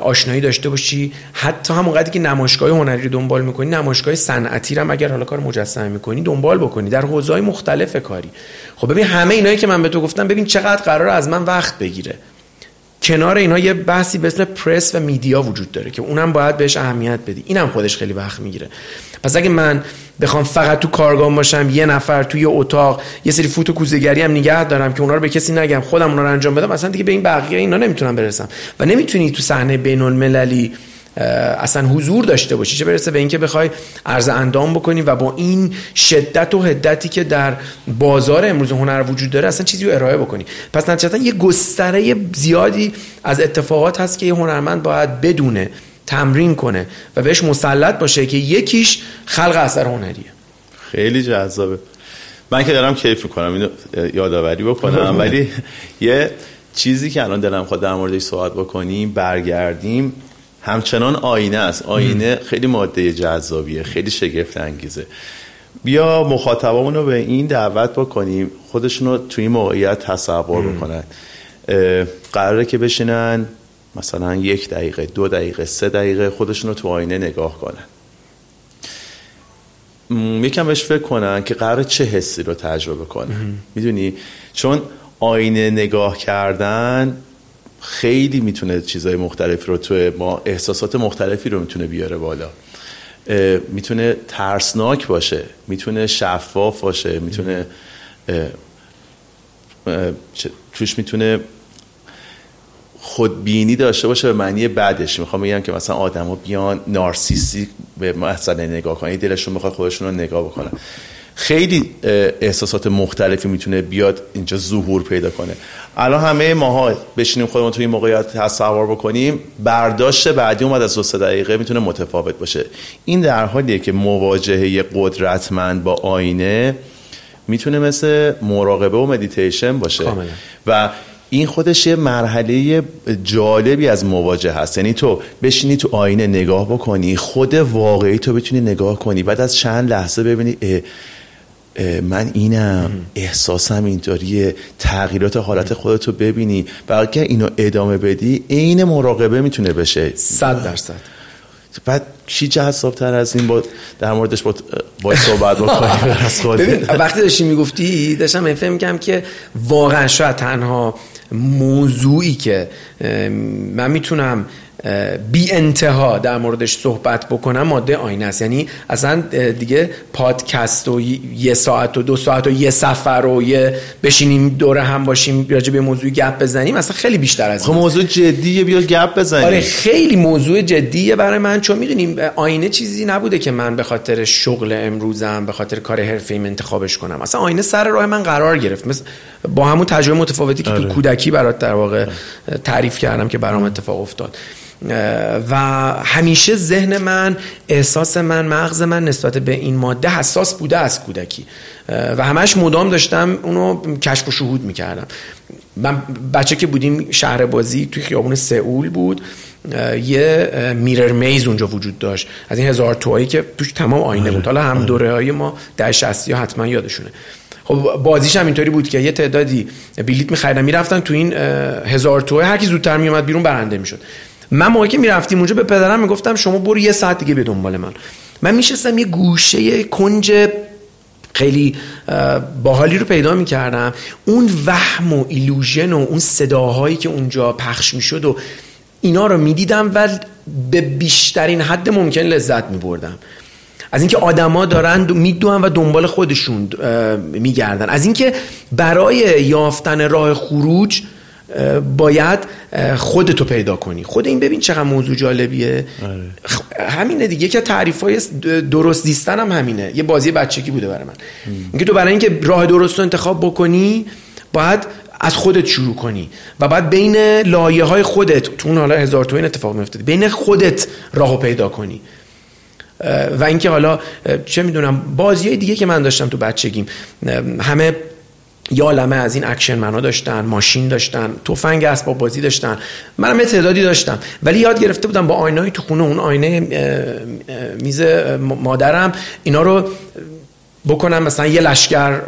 آشنایی داشته باشی. حتی هم وقتی که نمایشگاه هنری رو دنبال می‌کنی نمایشگاه صنعتی هم اگر حالا کار مجسمه می‌کنی دنبال بکنی. در حوزه های مختلف کاری. خب ببین همه اینایی که من به تو گفتم ببین چقدر قرار از من وقت بگیره. کنار اینا یه بحثی به اسم پرس و میدیا وجود داره که اونم باید بهش اهمیت بدی. اینم خودش خیلی وقت می‌گیره. پس اگه من بخوام فقط تو کارگاه باشم یه نفر توی اتاق یه سری فوتو کوزهگری هم نگه دارم که اونا رو به کسی نگم خودم اونا رو انجام بدم اصلا دیگه به این بقیه اینا نمی‌تونم برسم. و نمی‌تونی تو صحنه بین المللی اصلا حضور داشته باشی. چه برسه به اینکه بخوای عرض اندام بکنی و با این شدت و حدتی که در بازار امروز هنر وجود داره اصلا چیزی رو ارائه بکنی. پس نتیجتا یه گستره زیادی از اتفاقات هست که یه هنرمند باید بدونه تمرین کنه و بهش مسلط باشه که یکیش خلق اثر هنریه. خیلی جذابه. من که دارم کیف می‌کنم. اینو یادآوری بکنم. ولی یه چیزی که الان دلم خود در موردش صحبت بکنیم برگردیم. همچنان آینه است. آینه خیلی ماده جذابیه خیلی شگفت انگیزه. بیا مخاطبامون رو به این دعوت بکنیم خودشون رو توی این موقعیت تصور بکنن. قراره که بشینن مثلا یک دقیقه دو دقیقه سه دقیقه خودشون رو تو آینه نگاه کنن. یکم بهش فکر کنن که قرار چه حسی رو تجربه کنن می‌دونی؟ چون آینه نگاه کردن خیلی می‌تونه چیزهای مختلفی رو تو ما احساسات مختلفی رو می‌تونه بیاره بالا. می‌تونه ترسناک باشه می‌تونه شفاف باشه می‌تونه توش می‌تونه خودبینی داشته باشه به معنی بعدش می‌خوام بگم که مثلا آدما بیان نارسیسی به مسئله نگاه کنن دلشون می‌خواد خودشون رو نگاه بکنن. خیلی احساسات مختلفی می‌تونه بیاد اینجا ظهور پیدا کنه. الان همه ماها بشینیم خودمون توی این موقعیت تصور بکنیم. برداشت بعدی اومد از دو سه دقیقه می‌تونه متفاوت باشه. این در حالیه که مواجهه قدرتمند با آینه می‌تونه مثل مراقبه و مدیتیشن باشه. و این خودش یه مرحله جالبی از مواجه هست. یعنی تو بشینی تو آینه نگاه بکنی خود واقعی تو بتونی نگاه کنی بعد از چند لحظه ببینی من اینم. احساسم اینطوریه. تغییرات حالت خودتو ببینی. و اگر اینو ادامه بدی عین مراقبه می‌تونه بشه. صد درصد. بعد چی جذاب تر از این با در موردش با, با صحبت بکنیم وقتی داشتی می‌گفتی داشتم این کم که واقعا شاید تنها موضوعی که من می‌تونم بی انتها در موردش صحبت بکنم ماده آینه است. یعنی اصلا دیگه پادکست و یه ساعت و دو ساعت و یه سفر و یه بشینیم دوره هم باشیم راجع به موضوع گپ بزنیم اصلا خیلی بیشتر از خب موضوع جدیه بیا گپ بزنیم. آره خیلی موضوع جدیه برای من چون می‌دونیم آینه چیزی نبوده که من به خاطر شغل امروزم به خاطر کار حرفه‌ایم انتخابش کنم. اصلا آینه سر راه من قرار گرفت. مثل با همون تجربه متفاوتی که تو آره. کودکی برات در واقع تعریف کردم که برام اتفاق افتاد. و همیشه ذهن من احساس من مغز من نسبت به این ماده حساس بوده از کودکی. و همش مدام داشتم اونو کشف و شهود می‌کردم. من بچه که بودیم شهر بازی توی خیابون سئول بود یه میرر میز اونجا وجود داشت. از این هزار توهایی که توش تمام آینه بود. حالا هم آره. دوره های ما در شستی ها حتما یادشونه. خب بازیش هم اینطوری بود که یه تعدادی بلیت میخریدن می‌رفتن تو این هزار توه. هر کی زودتر میومد بیرون برنده می‌شد. من موقعی که می‌رفتیم اونجا به پدرم می‌گفتم شما برو یه ساعت دیگه به دنبال من. من میشستم یه گوشه کنج خیلی باحالی رو پیدا می‌کردم. اون وهم و ایلوژن و اون صداهایی که اونجا پخش می‌شد و اینا رو می‌دیدم و به بیشترین حد ممکن لذت میبردم. از اینکه آدما دارن می‌دونن و دنبال خودشون میگردن. از اینکه برای یافتن راه خروج باید خودتو پیدا کنی. خود این ببین چقدر موضوع جالبیه. آره. همینه دیگه. که تعریف های درست دیستن هم همینه. یه بازی بچگی بوده برای من. اینکه تو برای اینکه راه درست رو انتخاب بکنی باید از خودت شروع کنی و بعد بین لایه های خودت تو اون حالا هزار تو این اتفاق میفته بین خودت راهو پیدا کنی. و اینکه حالا چه می‌دونم بازی دیگه که من داشتم تو بچگیم همه یه عالمه از این action man ا داشتن ماشین داشتن تفنگ اسباب بازی داشتن منم تعدادی داشتم ولی یاد گرفته بودم با آینه تو خونه اون آینه میز مادرم اینا رو بکنم مثلا یه لشکر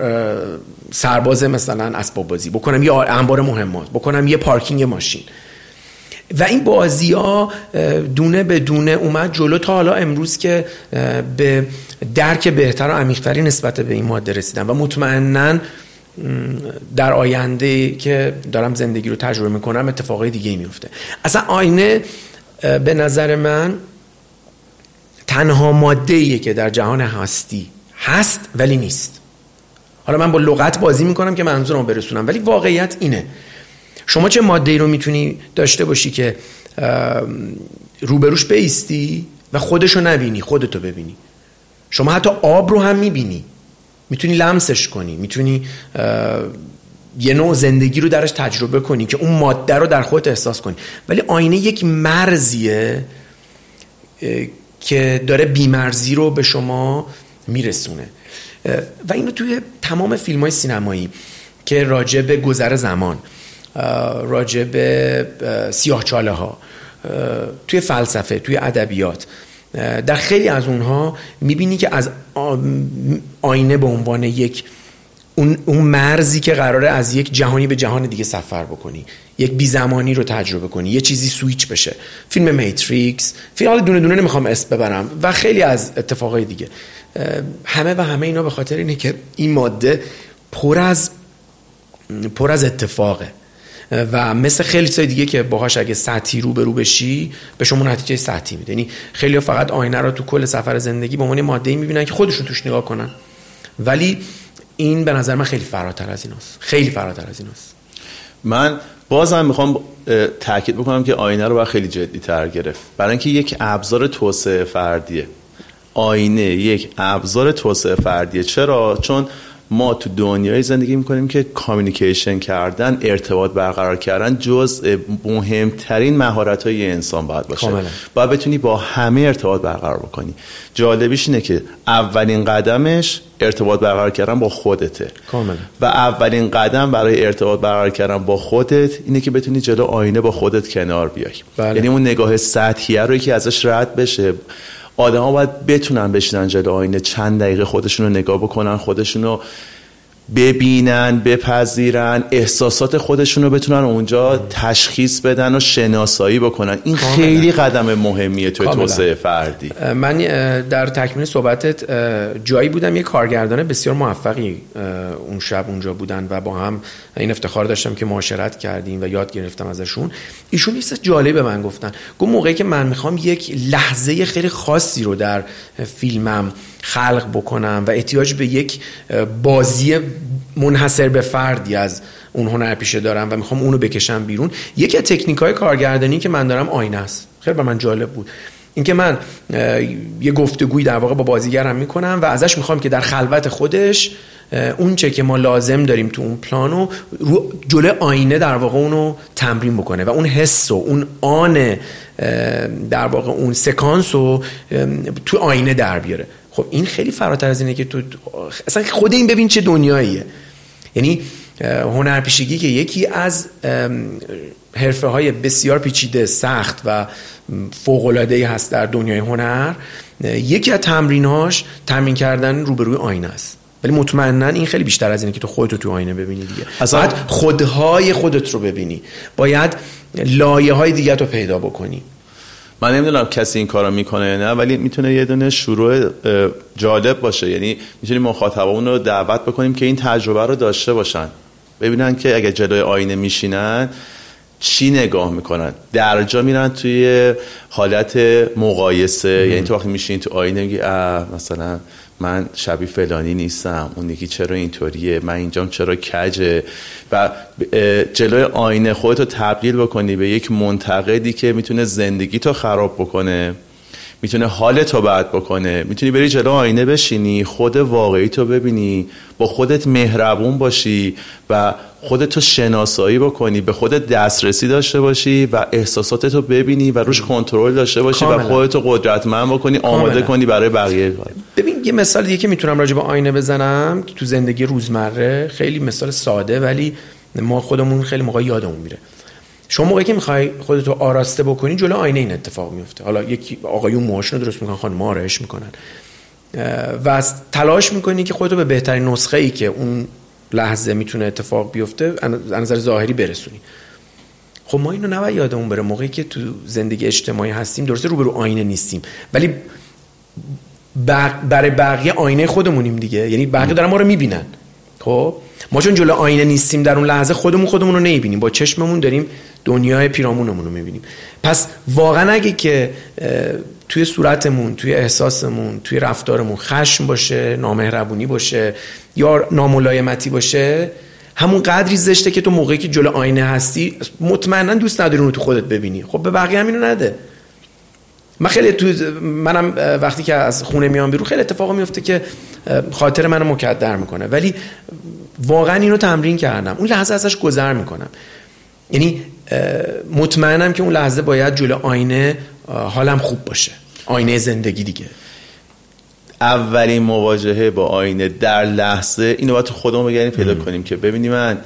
سرباز مثلا اسباب بازی بکنم یه انبار مهمات بکنم یه پارکینگ ماشین. و این بازی ها دونه به دونه اومد جلو تا حالا امروز که به درک بهتر و عمیقتری نسبت به این ماده رسیدم و مطمئنا در آینده که دارم زندگی رو تجربه می‌کنم اتفاقای دیگه میفته اصلا آینه به نظر من تنها ماده ایه که در جهان هستی. هست ولی نیست. حالا من با لغت بازی می‌کنم که منظورم برسونم ولی واقعیت اینه. شما چه ماده ای رو می‌تونی داشته باشی که روبروش بیستی و خودشو نبینی خودتو ببینی؟ شما حتی آب رو هم می‌بینی. می‌تونی لمسش کنی. می‌تونی یه نوع زندگی رو درش تجربه کنی که اون ماده رو در خودت احساس کنی. ولی آینه یک مرزیه که داره بیمرزی رو به شما میرسونه. و اینو توی تمام فیلم های سینمایی که راجع به گذر زمان راجع به سیاه چاله ها توی فلسفه توی ادبیات. در خیلی از اونها می‌بینی که از آینه به عنوان یک اون, مرزی که قراره از یک جهانی به جهان دیگه سفر بکنی. یک بی زمانی رو تجربه کنی یه چیزی سویچ بشه. فیلم میتریکس فیلم دونه دونه نمی‌خوام اسم ببرم و خیلی از اتفاقای دیگه. همه و همه اینا به خاطر اینه که این ماده پر از پر از اتفاقه. و مثل خیلی چیزای دیگه که باهاش اگه سطحی رو به رو بشی به شما نتیجه سطحی میده. یعنی خیلی فقط آینه رو تو کل سفر زندگی به عنوان ماده می‌بینن که خودشون توش نگاه کنن. ولی این به نظر من خیلی فراتر از ایناست. خیلی فراتر از ایناست. من بازم می‌خوام تاکید بکنم که آینه رو باید خیلی جدی تر گرفت. برای اینکه یک ابزار توسعه فردیه. آینه یک ابزار توسعه فردیه. چرا؟ چون ما تو دنیای زندگی می‌کنیم که کامیونیکیشن کردن ارتباط برقرار کردن جز مهمترین مهارت های انسان باید باشه کاملا. باید بتونی با همه ارتباط برقرار بکنی جالبیش اینه که اولین قدمش ارتباط برقرار کردن با خودته کاملا. و اولین قدم برای ارتباط برقرار کردن با خودت اینه که بتونی جلو آینه با خودت کنار بیای بله. یعنی اون نگاه سطحیه رو که ازش رد بشه ها باید بتونن بشینن جلو آینه چند دقیقه خودشون نگاه بکنن خودشون ببینن بپذیرن احساسات خودشون رو بتونن اونجا تشخیص بدن و شناسایی بکنن. این خیلی قدم مهمیه توی توسعه فردی. من در تکمیل صحبتت جایی بودم یه کارگردان بسیار موفقی اون شب اونجا بودن و با هم این افتخار داشتم که معاشرت کردیم و یاد گرفتم ازشون. ایشون یه جالب به من گفتن. گفت موقعی که من می‌خوام یک لحظه خیلی خاصی رو در فیلمم خلق بکنم و احتیاج به یک بازی منحصر به فردی از اون هنر پیشه دارم و می‌خوام اونو بکشم بیرون. یکی از تکنیک های کارگردانی که من دارم آینه است. خیلی به من جالب بود. اینکه من یه گفتگویی در واقع با بازیگرم می‌کنم و ازش می‌خوام که در خلوت خودش اون چه که ما لازم داریم تو اون پلانو رو جلو آینه در واقع اونو تمرین بکنه و اون حس و اون آن در واقع اون سکانس رو تو آینه در بیاره. خب این خیلی فراتر از اینه که تو اصلا خود این ببین چه دنیاییه. یعنی هنرپیشگی که یکی از حرفه های بسیار پیچیده سخت و فوق العاده هست در دنیای هنر یکی از تمریناش تمرین کردن روبروی آینه است. ولی مطمئنا این خیلی بیشتر از اینه که تو خودتو تو آینه ببینی دیگه. اصلا باید خودهای خودت رو ببینی. باید لایه های دیگه رو پیدا بکنی. من نمی‌دونم کسی این کارو می‌کنه یا نه ولی می‌تونه یه دونه شروع جالب باشه. یعنی می‌تونیم مخاطبمون رو دعوت بکنیم که این تجربه رو داشته باشن. ببینن که اگه جلوی آینه میشینن چی نگاه می‌کنن؟ درجا میرن توی حالت مقایسه. یعنی تو وقتی میشین تو آینه میگی مثلا من شبیه فلانی نیستم. اون یکی چرا اینطوریه؟ من اینجام چرا کجه؟ و جلوی آینه خودتو تبدیل بکنی به یک منتقدی که می‌تونه زندگی تو خراب بکنه. می‌تونه حال تو بد بکنه. می‌تونی بری جلو آینه بشینی خود واقعی تو ببینی با خودت مهربون باشی و خودتو شناسایی بکنی به خودت دسترسی داشته باشی و احساساتتو ببینی و روش کنترل داشته باشی کاملا. و خودتو قدرتمند بکنی آماده کنی برای بقیه. ببین یه مثال دیگه که می‌تونم راجع به آینه بزنم تو زندگی روزمره خیلی مثال ساده ولی ما خودمون خیلی موقع یادمون میره. شما موقعی که می‌خوای خودتو آراسته بکنی جلو آینه این اتفاق میفته حالا یکی آقایون موهاشون رو درست می‌کنن خانم آرایش می‌کنن. و تلاش می‌کنی که خودتو به بهترین نسخه ای که اون لحظه می‌تونه اتفاق بیفته از نظر ظاهری برسونی. خب ما اینو نباید یادمون بره. موقعی که تو زندگی اجتماعی هستیم درسته رو رو آینه نیستیم. ولی برای بقیه آینه خودمونیم دیگه. یعنی بقیه دارن ما رو می‌بینن. خب؟ ما چون جلو آینه نیستیم در اون لحظه خودمون خودمون رو نمی‌بینیم. با چشممون داریم دنیای پیرامونمون رو می‌بینیم. پس واقعا اگه که توی صورتمون توی احساسمون توی رفتارمون خشم باشه نامهربونی باشه یا ناملایمتی باشه همون قدری زشته که تو موقعی که جلو آینه هستی مطمئنا دوست نداری اونو تو خودت ببینی. خب به بقیه همینو نده. من خیلی تو منم وقتی که از خونه میام بیرون خیلی اتفاق میفته که خاطر منو مکدر می‌کنه. ولی واقعا اینو تمرین کردم. اون لحظه ازش گذر می‌کنم. یعنی مطمئنم که اون لحظه باید جلو آینه حالم خوب باشه. آینه زندگی دیگه. اولین مواجهه با آینه در لحظه اینو باید تو خودمون بگیریم پیدا کنیم که ببینی من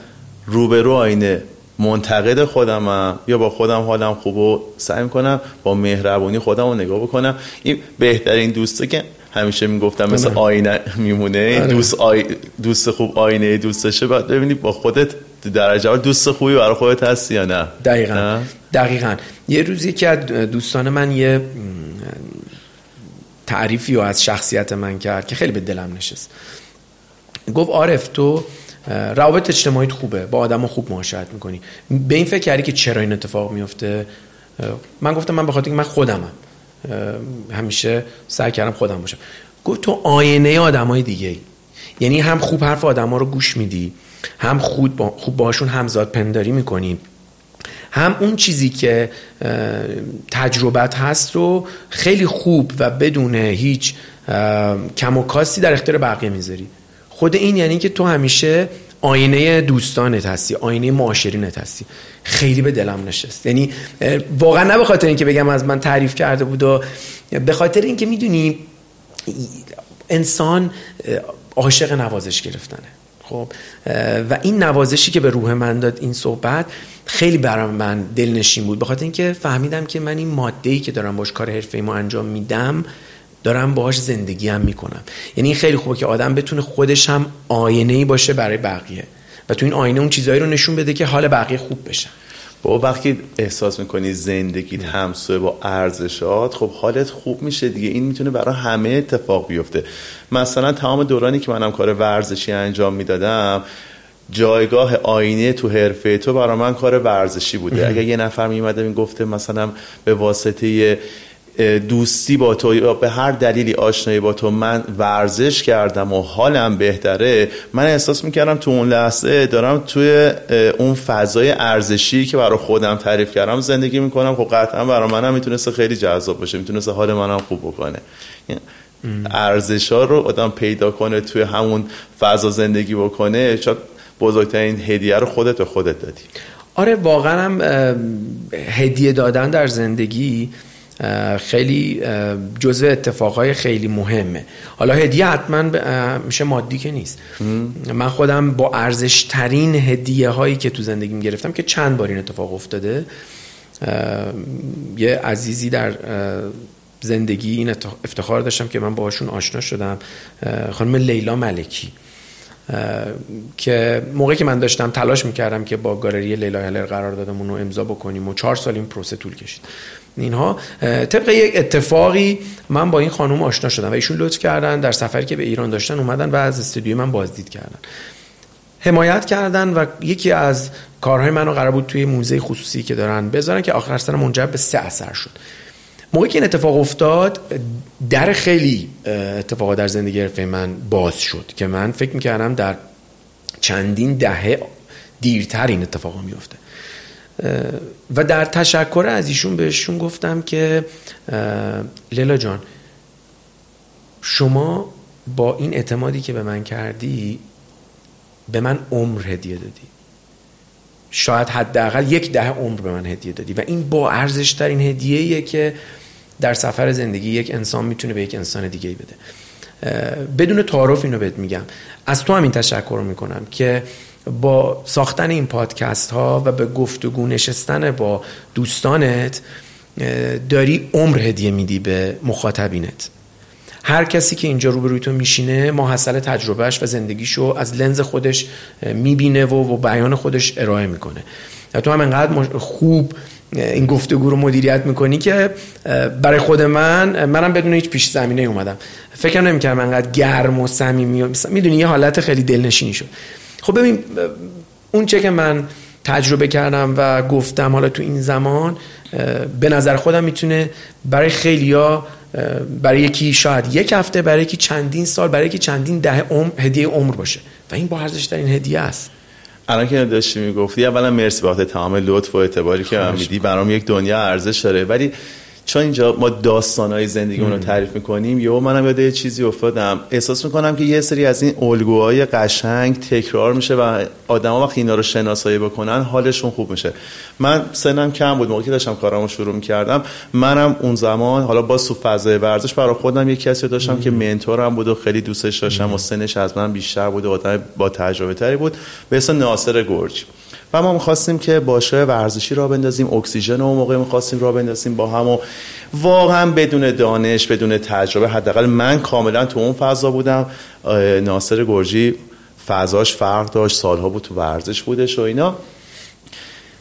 روبرو آینه منتقد خودمم یا با خودم حالم خوب و سعی می‌کنم با مهربونی خودم رو نگاه بکنم. این بهترین دوسته که همیشه می‌گفتم مثل بله. آینه میمونه. بله. دوست, آی... دوست خوب آینه دوستشه باید ببینی با خودت درجه دوست خوبی برای خودت هستی یا نه؟ دقیقا. دقیقا. یه روزی که از دوستان من یه تعریفی رو از شخصیت من کرد که خیلی به دلم نشست. گفت عارف تو روابط اجتماعیت خوبه. با آدم خوب معاشرت می‌کنی. به این فکر کردی که چرا این اتفاق میفته من گفتم من بخاطر که من خودمم. همیشه سعی کردم خودم باشم. گفت تو آینه آدمای دیگه. یعنی هم خوب حرف آدما رو گوش میدی هم خود با خوب باشون همزاد پنداری می‌کنی. هم اون چیزی که تجربت هست رو خیلی خوب و بدون هیچ کم و کاستی در اختیار بقیه می‌ذاری. خود این یعنی که تو همیشه آینه دوستانت هستی آینه معاشرینت هستی. خیلی به دلم نشست. یعنی واقعا نه به خاطر اینکه بگم از من تعریف کرده بود و به خاطر اینکه می‌دونی انسان عاشق نوازش گرفتنه. خب و این نوازشی که به روح من داد این صحبت خیلی برام من دلنشین بود. بخاطر اینکه فهمیدم که من این ماده ای که دارم باش کار حرفه ما انجام میدم دارم باهاش زندگی هم می‌کنم. یعنی این خیلی خوبه که آدم بتونه خودش هم آینه ای باشه برای بقیه. و تو این آینه اون چیزهایی رو نشون بده که حال بقیه خوب بشه. با وقتی احساس می‌کنی زندگیت همسوه با ارزشات خب حالت خوب میشه دیگه. این می‌تونه برای همه اتفاق بیفته. مثلا تمام دورانی که منم کار ورزشی انجام می‌دادم جایگاه آینه تو حرفه تو برای من کار ورزشی بوده. اگر یه نفر میمده می‌گفته مثلا به واسطه دوستی با تو یا به هر دلیلی آشنایی با تو من ورزش کردم و حالم بهتره من احساس می‌کردم تو اون لحظه دارم توی اون فضای ارزشی که برای خودم تعریف کردم زندگی می‌کنم. خب قطعا برای منم می‌تونست خیلی جذاب باشه می‌تونست حال منم خوب بکنه. ارزش ها رو آدم پیدا کنه توی همون فضا زندگی بکنه شاید بزرگترین هدیه رو خودت به خودت دادی. آره واقعا هم هدیه دادن در زندگی خیلی جزء اتفاقهای خیلی مهمه. حالا هدیه حتما میشه مادی که نیست. من خودم با ارزش ترین هدیه هایی که تو زندگیم گرفتم که چند بار این اتفاق افتاده یه عزیزی در زندگی این افتخار داشتم که من باشون آشنا شدم خانم لیلا ملکی که موقعی که من داشتم تلاش می‌کردم که با گالری لیلا هلر قرار دادمون رو امضا بکنیم و چهار سال این پروسه طول کشید. اینها طبق یک اتفاقی من با این خانم آشنا شدم و ایشون لطف کردن در سفری که به ایران داشتن اومدن و از استودیوی من بازدید کردن. حمایت کردن و یکی از کارهای منو قرار بود توی موزه خصوصی که دارن بذارن که آخر سر منجر به سه اثر شد. موقعی که این اتفاق افتاد در خیلی اتفاقات در زندگی حرفه من باز شد که من فکر می‌کردم در چندین دهه دیرتر این اتفاق میفته و در تشکر از ایشون بهشون گفتم که لیلا جان شما با این اعتمادی که به من کردی به من عمر هدیه دادی. شاید حداقل یک ده عمر به من هدیه دادی. و این با ارزش ترین هدیه که در سفر زندگی یک انسان می‌تونه به یک انسان دیگه بده. بدون تعارف اینو بهت میگم. از تو هم این تشکر می‌کنم که با ساختن این پادکست ها و به گفتگو نشستن با دوستانت داری عمر هدیه میدی به مخاطبینت. هر کسی که اینجا روبروی تو میشینه ماحصل تجربهش و زندگیشو از لنز خودش می‌بینه و, و بیان خودش ارائه می‌کنه. تو هم انقدر خوب این گفتگو رو مدیریت می‌کنی که برای خود من منم بدون هیچ پیش زمینه اومدم. فکر نمی‌کردم انقدر گرم و صمیمی می‌دونی یه حالت خیلی دلنشینی شد. خب ببین اون چه که من تجربه کردم و گفتم حالا تو این زمان به نظر خودم می‌تونه برای خیلیا برای یکی شاید یک هفته برای یکی چندین سال برای یکی چندین ده عمر هدیه عمر باشه. و این با ارزش این هدیه است. الان که داشتی می‌گفتی اولا مرسی بابت تمام لطف و اعتباری که من میدی. برام یک دنیا ارزش داره. ولی چون اینجا ما داستانهای زندگیمون رو تعریف می‌کنیم یهو منم یاد یه چیزی افتادم. احساس می‌کنم که یه سری از این الگوهای قشنگ تکرار میشه و آدما وقتی اینا رو شناسایی بکنن حالشون خوب میشه. من سنم کم بود موقعی که داشتم کارامو شروع می‌کردم منم اون زمان حالا با سو فضای ورزش برای خودم یه کسی داشتم که منتورم بود و خیلی دوستش داشتم و سنش از من بیشتر بود و آدم با تجربه تری بود. به اسم ناصر گرج. و ما می‌خواستیم که باشه ورزشی را بندازیم اکسیژن و موقع می‌خواستیم را بندازیم با هم و واقعا بدون دانش بدون تجربه حداقل من کاملا تو اون فضا بودم. ناصر گرجی فضاش فرق داشت سالها بود تو ورزش بودش و اینا.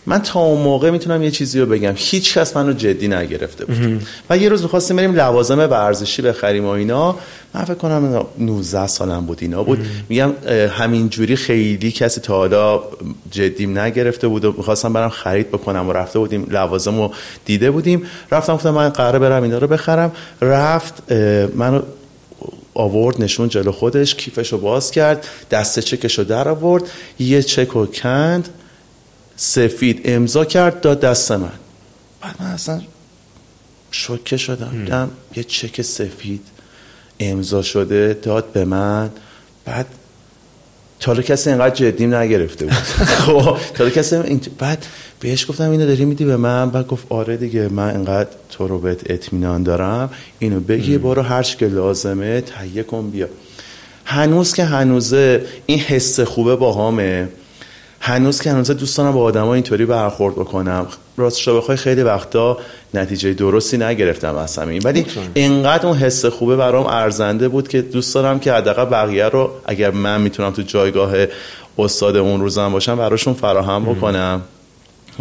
من تا اون موقع می‌تونم یه چیزی رو بگم. هیچ کس منو جدی نگرفته بود. و یه روز می‌خواستیم بریم لوازم ورزشی بخریم و اینا. من فکر کنم 19 سالم بود اینا بود. میگم همینجوری خیلی کسی تا حالا جدیم نگرفته بود و می‌خواستم برم خرید بکنم و رفته بودیم لوازم رو دیده بودیم. رفتم گفتم من قراره برم اینا رو بخرم. رفت منو آورد نشون جلو خودش کیفش رو باز کرد دست چکش رو در آورد. یه چک رو کند. سفید امضا کرد داد دست من. بعد من اصلا شوکه شدم. دیدم یه چک سفید امضا شده داد به من. بعد تا کسی اینقدر جدیم نگرفته بود. خب تا کسی بعد بهش گفتم اینو داری میدی به من؟ بعد گفت آره دیگه من اینقدر تو رو بهت اطمینان دارم. اینو بگی برو هر که لازمه تهیه کن بیا. هنوز که هنوزه این حس خوبه با همه هنوز که هنوز دوست دارم با آدما اینطوری برخورد بکنم. راست بخوای خیلی وقتا نتیجه درستی نگرفتم از همین. ولی اینقدر اون حس خوبه برام ارزنده بود که دوست دارم که حداقل بقیه رو اگر من می‌تونم تو جایگاه استاد اون روزم باشم براشون فراهم بکنم.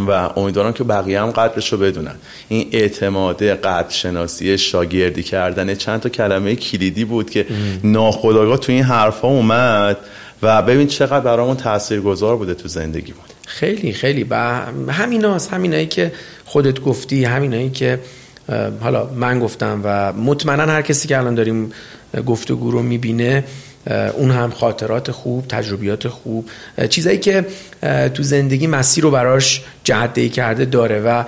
و امیدوارم که بقیه هم قدرش رو بدونن. این اعتماد قدر شناسی شاگردی کردن چند تا کلمه کلیدی بود که ناخداگاه تو این حرفا اومد. و ببین چقدر برامون تاثیرگذار بوده تو زندگی بود. خیلی خیلی. و همیناست همینایی که خودت گفتی همینایی که حالا من گفتم و مطمئنا هر کسی که الان داریم گفتگو رو می‌بینه اون هم خاطرات خوب تجربیات خوب چیزایی که تو زندگی مسیر رو براش جهده کرده داره و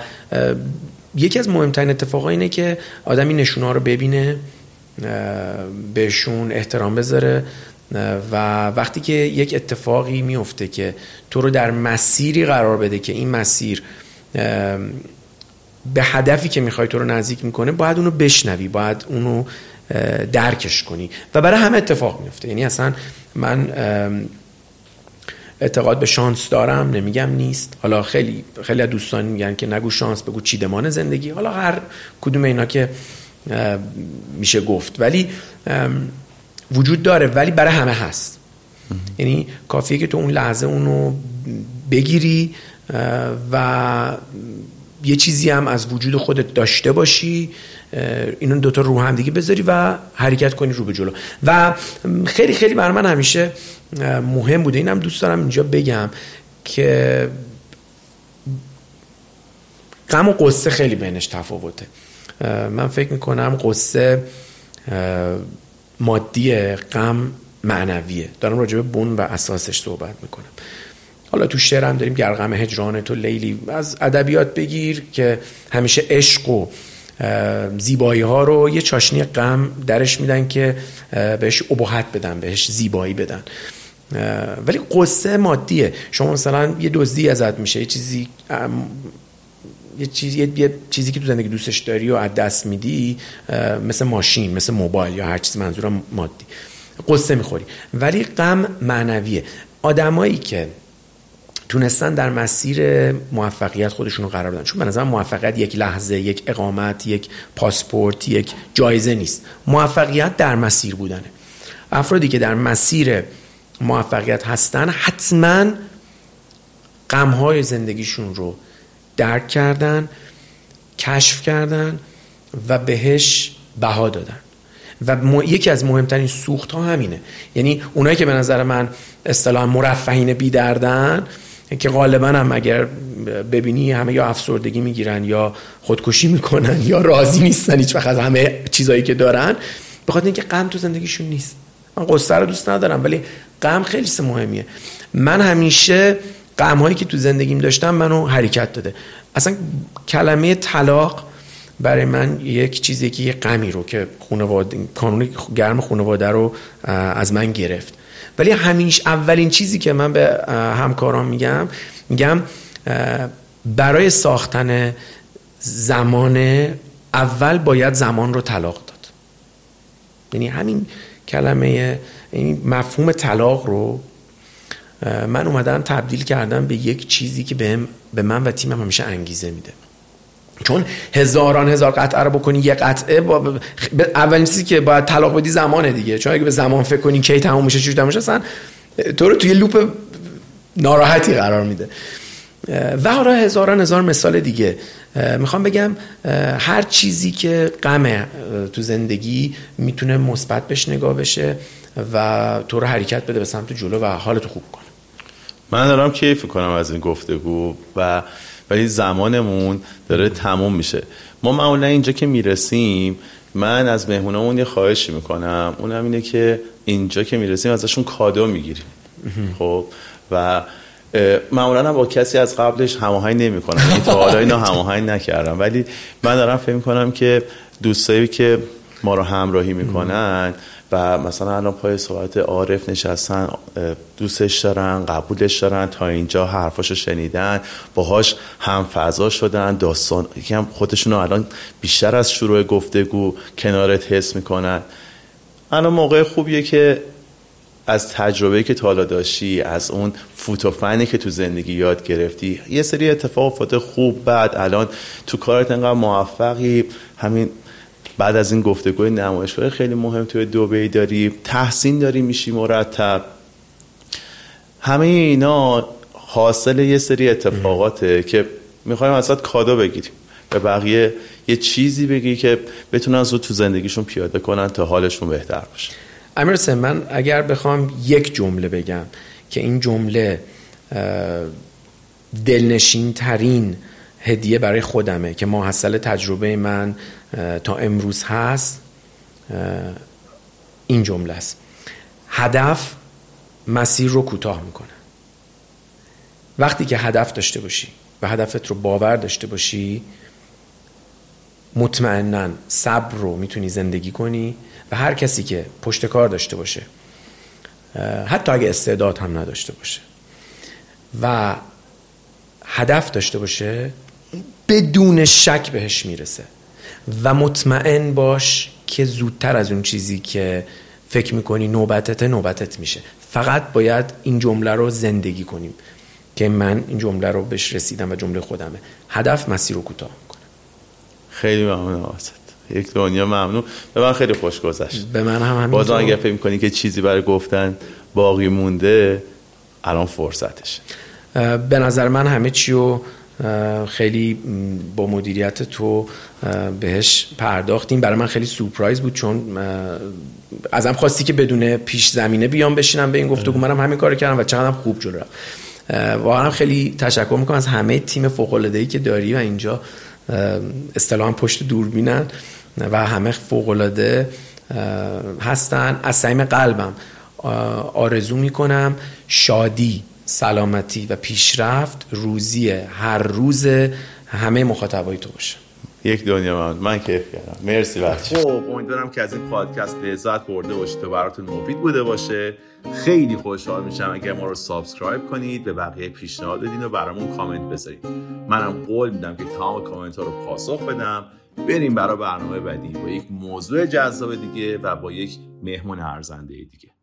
یکی از مهمترین اتفاقا اینه که آدمی نشونه رو ببینه بهشون احترام بذاره و وقتی که یک اتفاقی میفته که تو رو در مسیری قرار بده که این مسیر به هدفی که می‌خوای تو رو نزدیک می‌کنه باید اونو بشنوی باید اونو درکش کنی. و برای همه اتفاق میفته یعنی اصلا من اعتقاد به شانس دارم نمیگم نیست. حالا خیلی خیلی دوستان میگن که نگو شانس بگو چیدمان زندگی. حالا هر کدوم اینا که میشه گفت. ولی وجود داره ولی برای همه هست. یعنی کافیه که تو اون لحظه اونو بگیری و یه چیزی هم از وجود خودت داشته باشی اینو دوتا رو هم دیگه بذاری و حرکت کنی رو به جلو. و خیلی خیلی بر من همیشه مهم بوده. اینم دوست دارم اینجا بگم که غم و قصه خیلی بینش تفاوته. من فکر می‌کنم قصه مادی غم معنویه. دارم راجع به بون و اساسش صحبت می‌کنم. حالا تو شعرم داریم گرغم هجران تو لیلی. از ادبیات بگیر که همیشه عشق و زیبایی ها رو یه چاشنی غم درش میدن که بهش ابهت بدن بهش زیبایی بدن. ولی قصه مادیه. شما مثلا یه دزدی ازت میشه یه چیزی یه چیزی یه چیزی که تو زندگی دوستش داری و از دست میدی مثل ماشین مثل موبایل یا هر چیز منظورم مادی. قصه می‌خوری. ولی غم معنویه. آدمایی که تونستن در مسیر موفقیت خودشون رو قرار بدن. چون به نظر موفقیت یک لحظه یک اقامت یک پاسپورت یک جایزه نیست. موفقیت در مسیر بودنه. افرادی که در مسیر موفقیت هستن حتما غمهای زندگیشون رو درک کردن کشف کردن و بهش بها دادن. و یکی از مهمترین سوخت ها همینه. یعنی اونایی که به نظر من اصطلاح مرفهین بی دردن که غالبا هم اگر ببینی همه یا افسردگی می‌گیرن یا خودکشی می‌کنن یا راضی نیستن هیچ از همه چیزایی که دارن بخاطر اینکه غم تو زندگیشون نیست. من قصه رو دوست ندارم ولی غم خیلی مهمیه. من همیشه غم هایی که تو زندگیم داشتم منو حرکت داده. اصلا کلمه طلاق برای من یک چیزی که یه غمی رو که خانواده کانون گرم خانواده رو از من گرفت. ولی همیش اولین چیزی که من به همکاران میگم میگم برای ساختن زمان اول باید زمان رو طلاق داد. یعنی همین کلمه این مفهوم طلاق رو من اومدم تبدیل کردم به یک چیزی که به من و تیمم همیشه انگیزه میده. چون هزاران هزار قطعه رو بکنی یه قطعه با اولین چیزی که باید طلاق بدی زمانه دیگه. چون اگه به زمان فکر کنی کی تموم میشه چجوری تموم اصلا تو رو توی لوپ ناراحتی قرار میده. و حالا هزاران هزار مثال دیگه. می‌خوام بگم هر چیزی که غمه تو زندگی می‌تونه مثبت بهش نگاه بشه و تو رو حرکت بده به سمت جلو و حالتو خوب کنه. من دارم کیف کنم از این گفتگو و ولی زمانمون داره تموم میشه. ما معمولا اینجا که می‌رسیم من از مهمونامون یه خواهشی می‌کنم. اونم اینه که اینجا که می‌رسیم ازشون کادو می‌گیریم. خب؟ و معمولا با کسی از قبلش هماهنگ نمی‌کنم. این تا حالا اینا هماهنگ نکردم. ولی من دارم فکر می‌کنم که دوستایی که ما رو همراهی می‌کنن و مثلا الان پای صحبت عارف نشستن دوستش دارن قبولش دارن تا اینجا حرفاشو شنیدن باهاش هم فضا شدن داستان یکم خودشون الان بیشتر از شروع گفتگو کنارت حس می‌کنن. الان موقع خوبیه که از تجربه که تا داشتی از اون فوتوفنی که تو زندگی یاد گرفتی یه سری اتفاق خوب بعد الان تو کارت انقدر موفقی همین بعد از این گفتگوی نمایشگاه خیلی مهم توی دوبی داری. تحسین داری میشی مرتب. همه اینا حاصل یه سری اتفاقاته که می‌خوایم ازت کادو بگیریم. به بقیه یه چیزی بگی که بتونن زود تو زندگیشون پیاده کنن تا حالشون بهتر باشه. امیر من اگر بخوام یک جمله بگم که این جمله دلنشین ترین هدیه برای خودمه که محصل تجربه من تا امروز هست این جمله است. هدف مسیر رو کوتاه می‌کنه. وقتی که هدف داشته باشی و هدفت رو باور داشته باشی مطمئنا صبر رو می‌تونی زندگی کنی و هر کسی که پشت کار داشته باشه حتی اگه استعداد هم نداشته باشه و هدف داشته باشه بدون شک بهش می‌رسه. و مطمئن باش که زودتر از اون چیزی که فکر می‌کنی نوبتت نوبتت میشه. فقط باید این جمله رو زندگی کنیم که من این جمله رو بهش رسیدم و جمله خودمه. هدف مسیر رو کوتاه می‌کنه خیلی ممنون آسد یک دنیا ممنون. به من خیلی خوش گذشت. به من هم همین باز اگر فکر می‌کنی که چیزی برای گفتن باقی مونده الان فرصتش به نظر من همه چی رو خیلی با مدیریت تو بهش پرداختیم. برای من خیلی سورپرایز بود چون ازم خواستی که بدون پیش زمینه بیام بشینم به این گفتگو. منم همین کار کردم و چقدر خوب جلو رفت. واقعا خیلی تشکر می‌کنم از همه تیم فوق العاده که داری و اینجا اصطلاحا پشت دوربینن و همه فوق العاده هستن. از صمیم قلبم آرزو می‌کنم شادی. سلامتی و پیشرفت روزی هر روز همه مخاطبای تو باشه. یک دنیا من من کیف کردم. مرسی بچه. خب امیدوارم که از این پادکست لذت برده باشید و براتون مفید بوده باشه. خیلی خوشحال میشم اگر ما رو subscribe کنید به بقیه پیشنهاد بدین و برامون کامنت بذارید منم قول میدم که تمام کامنت ها رو پاسخ بدم. بریم برای برنامه بعدی با یک موضوع جذاب دیگه و با یک مهمون ارزنده دیگه.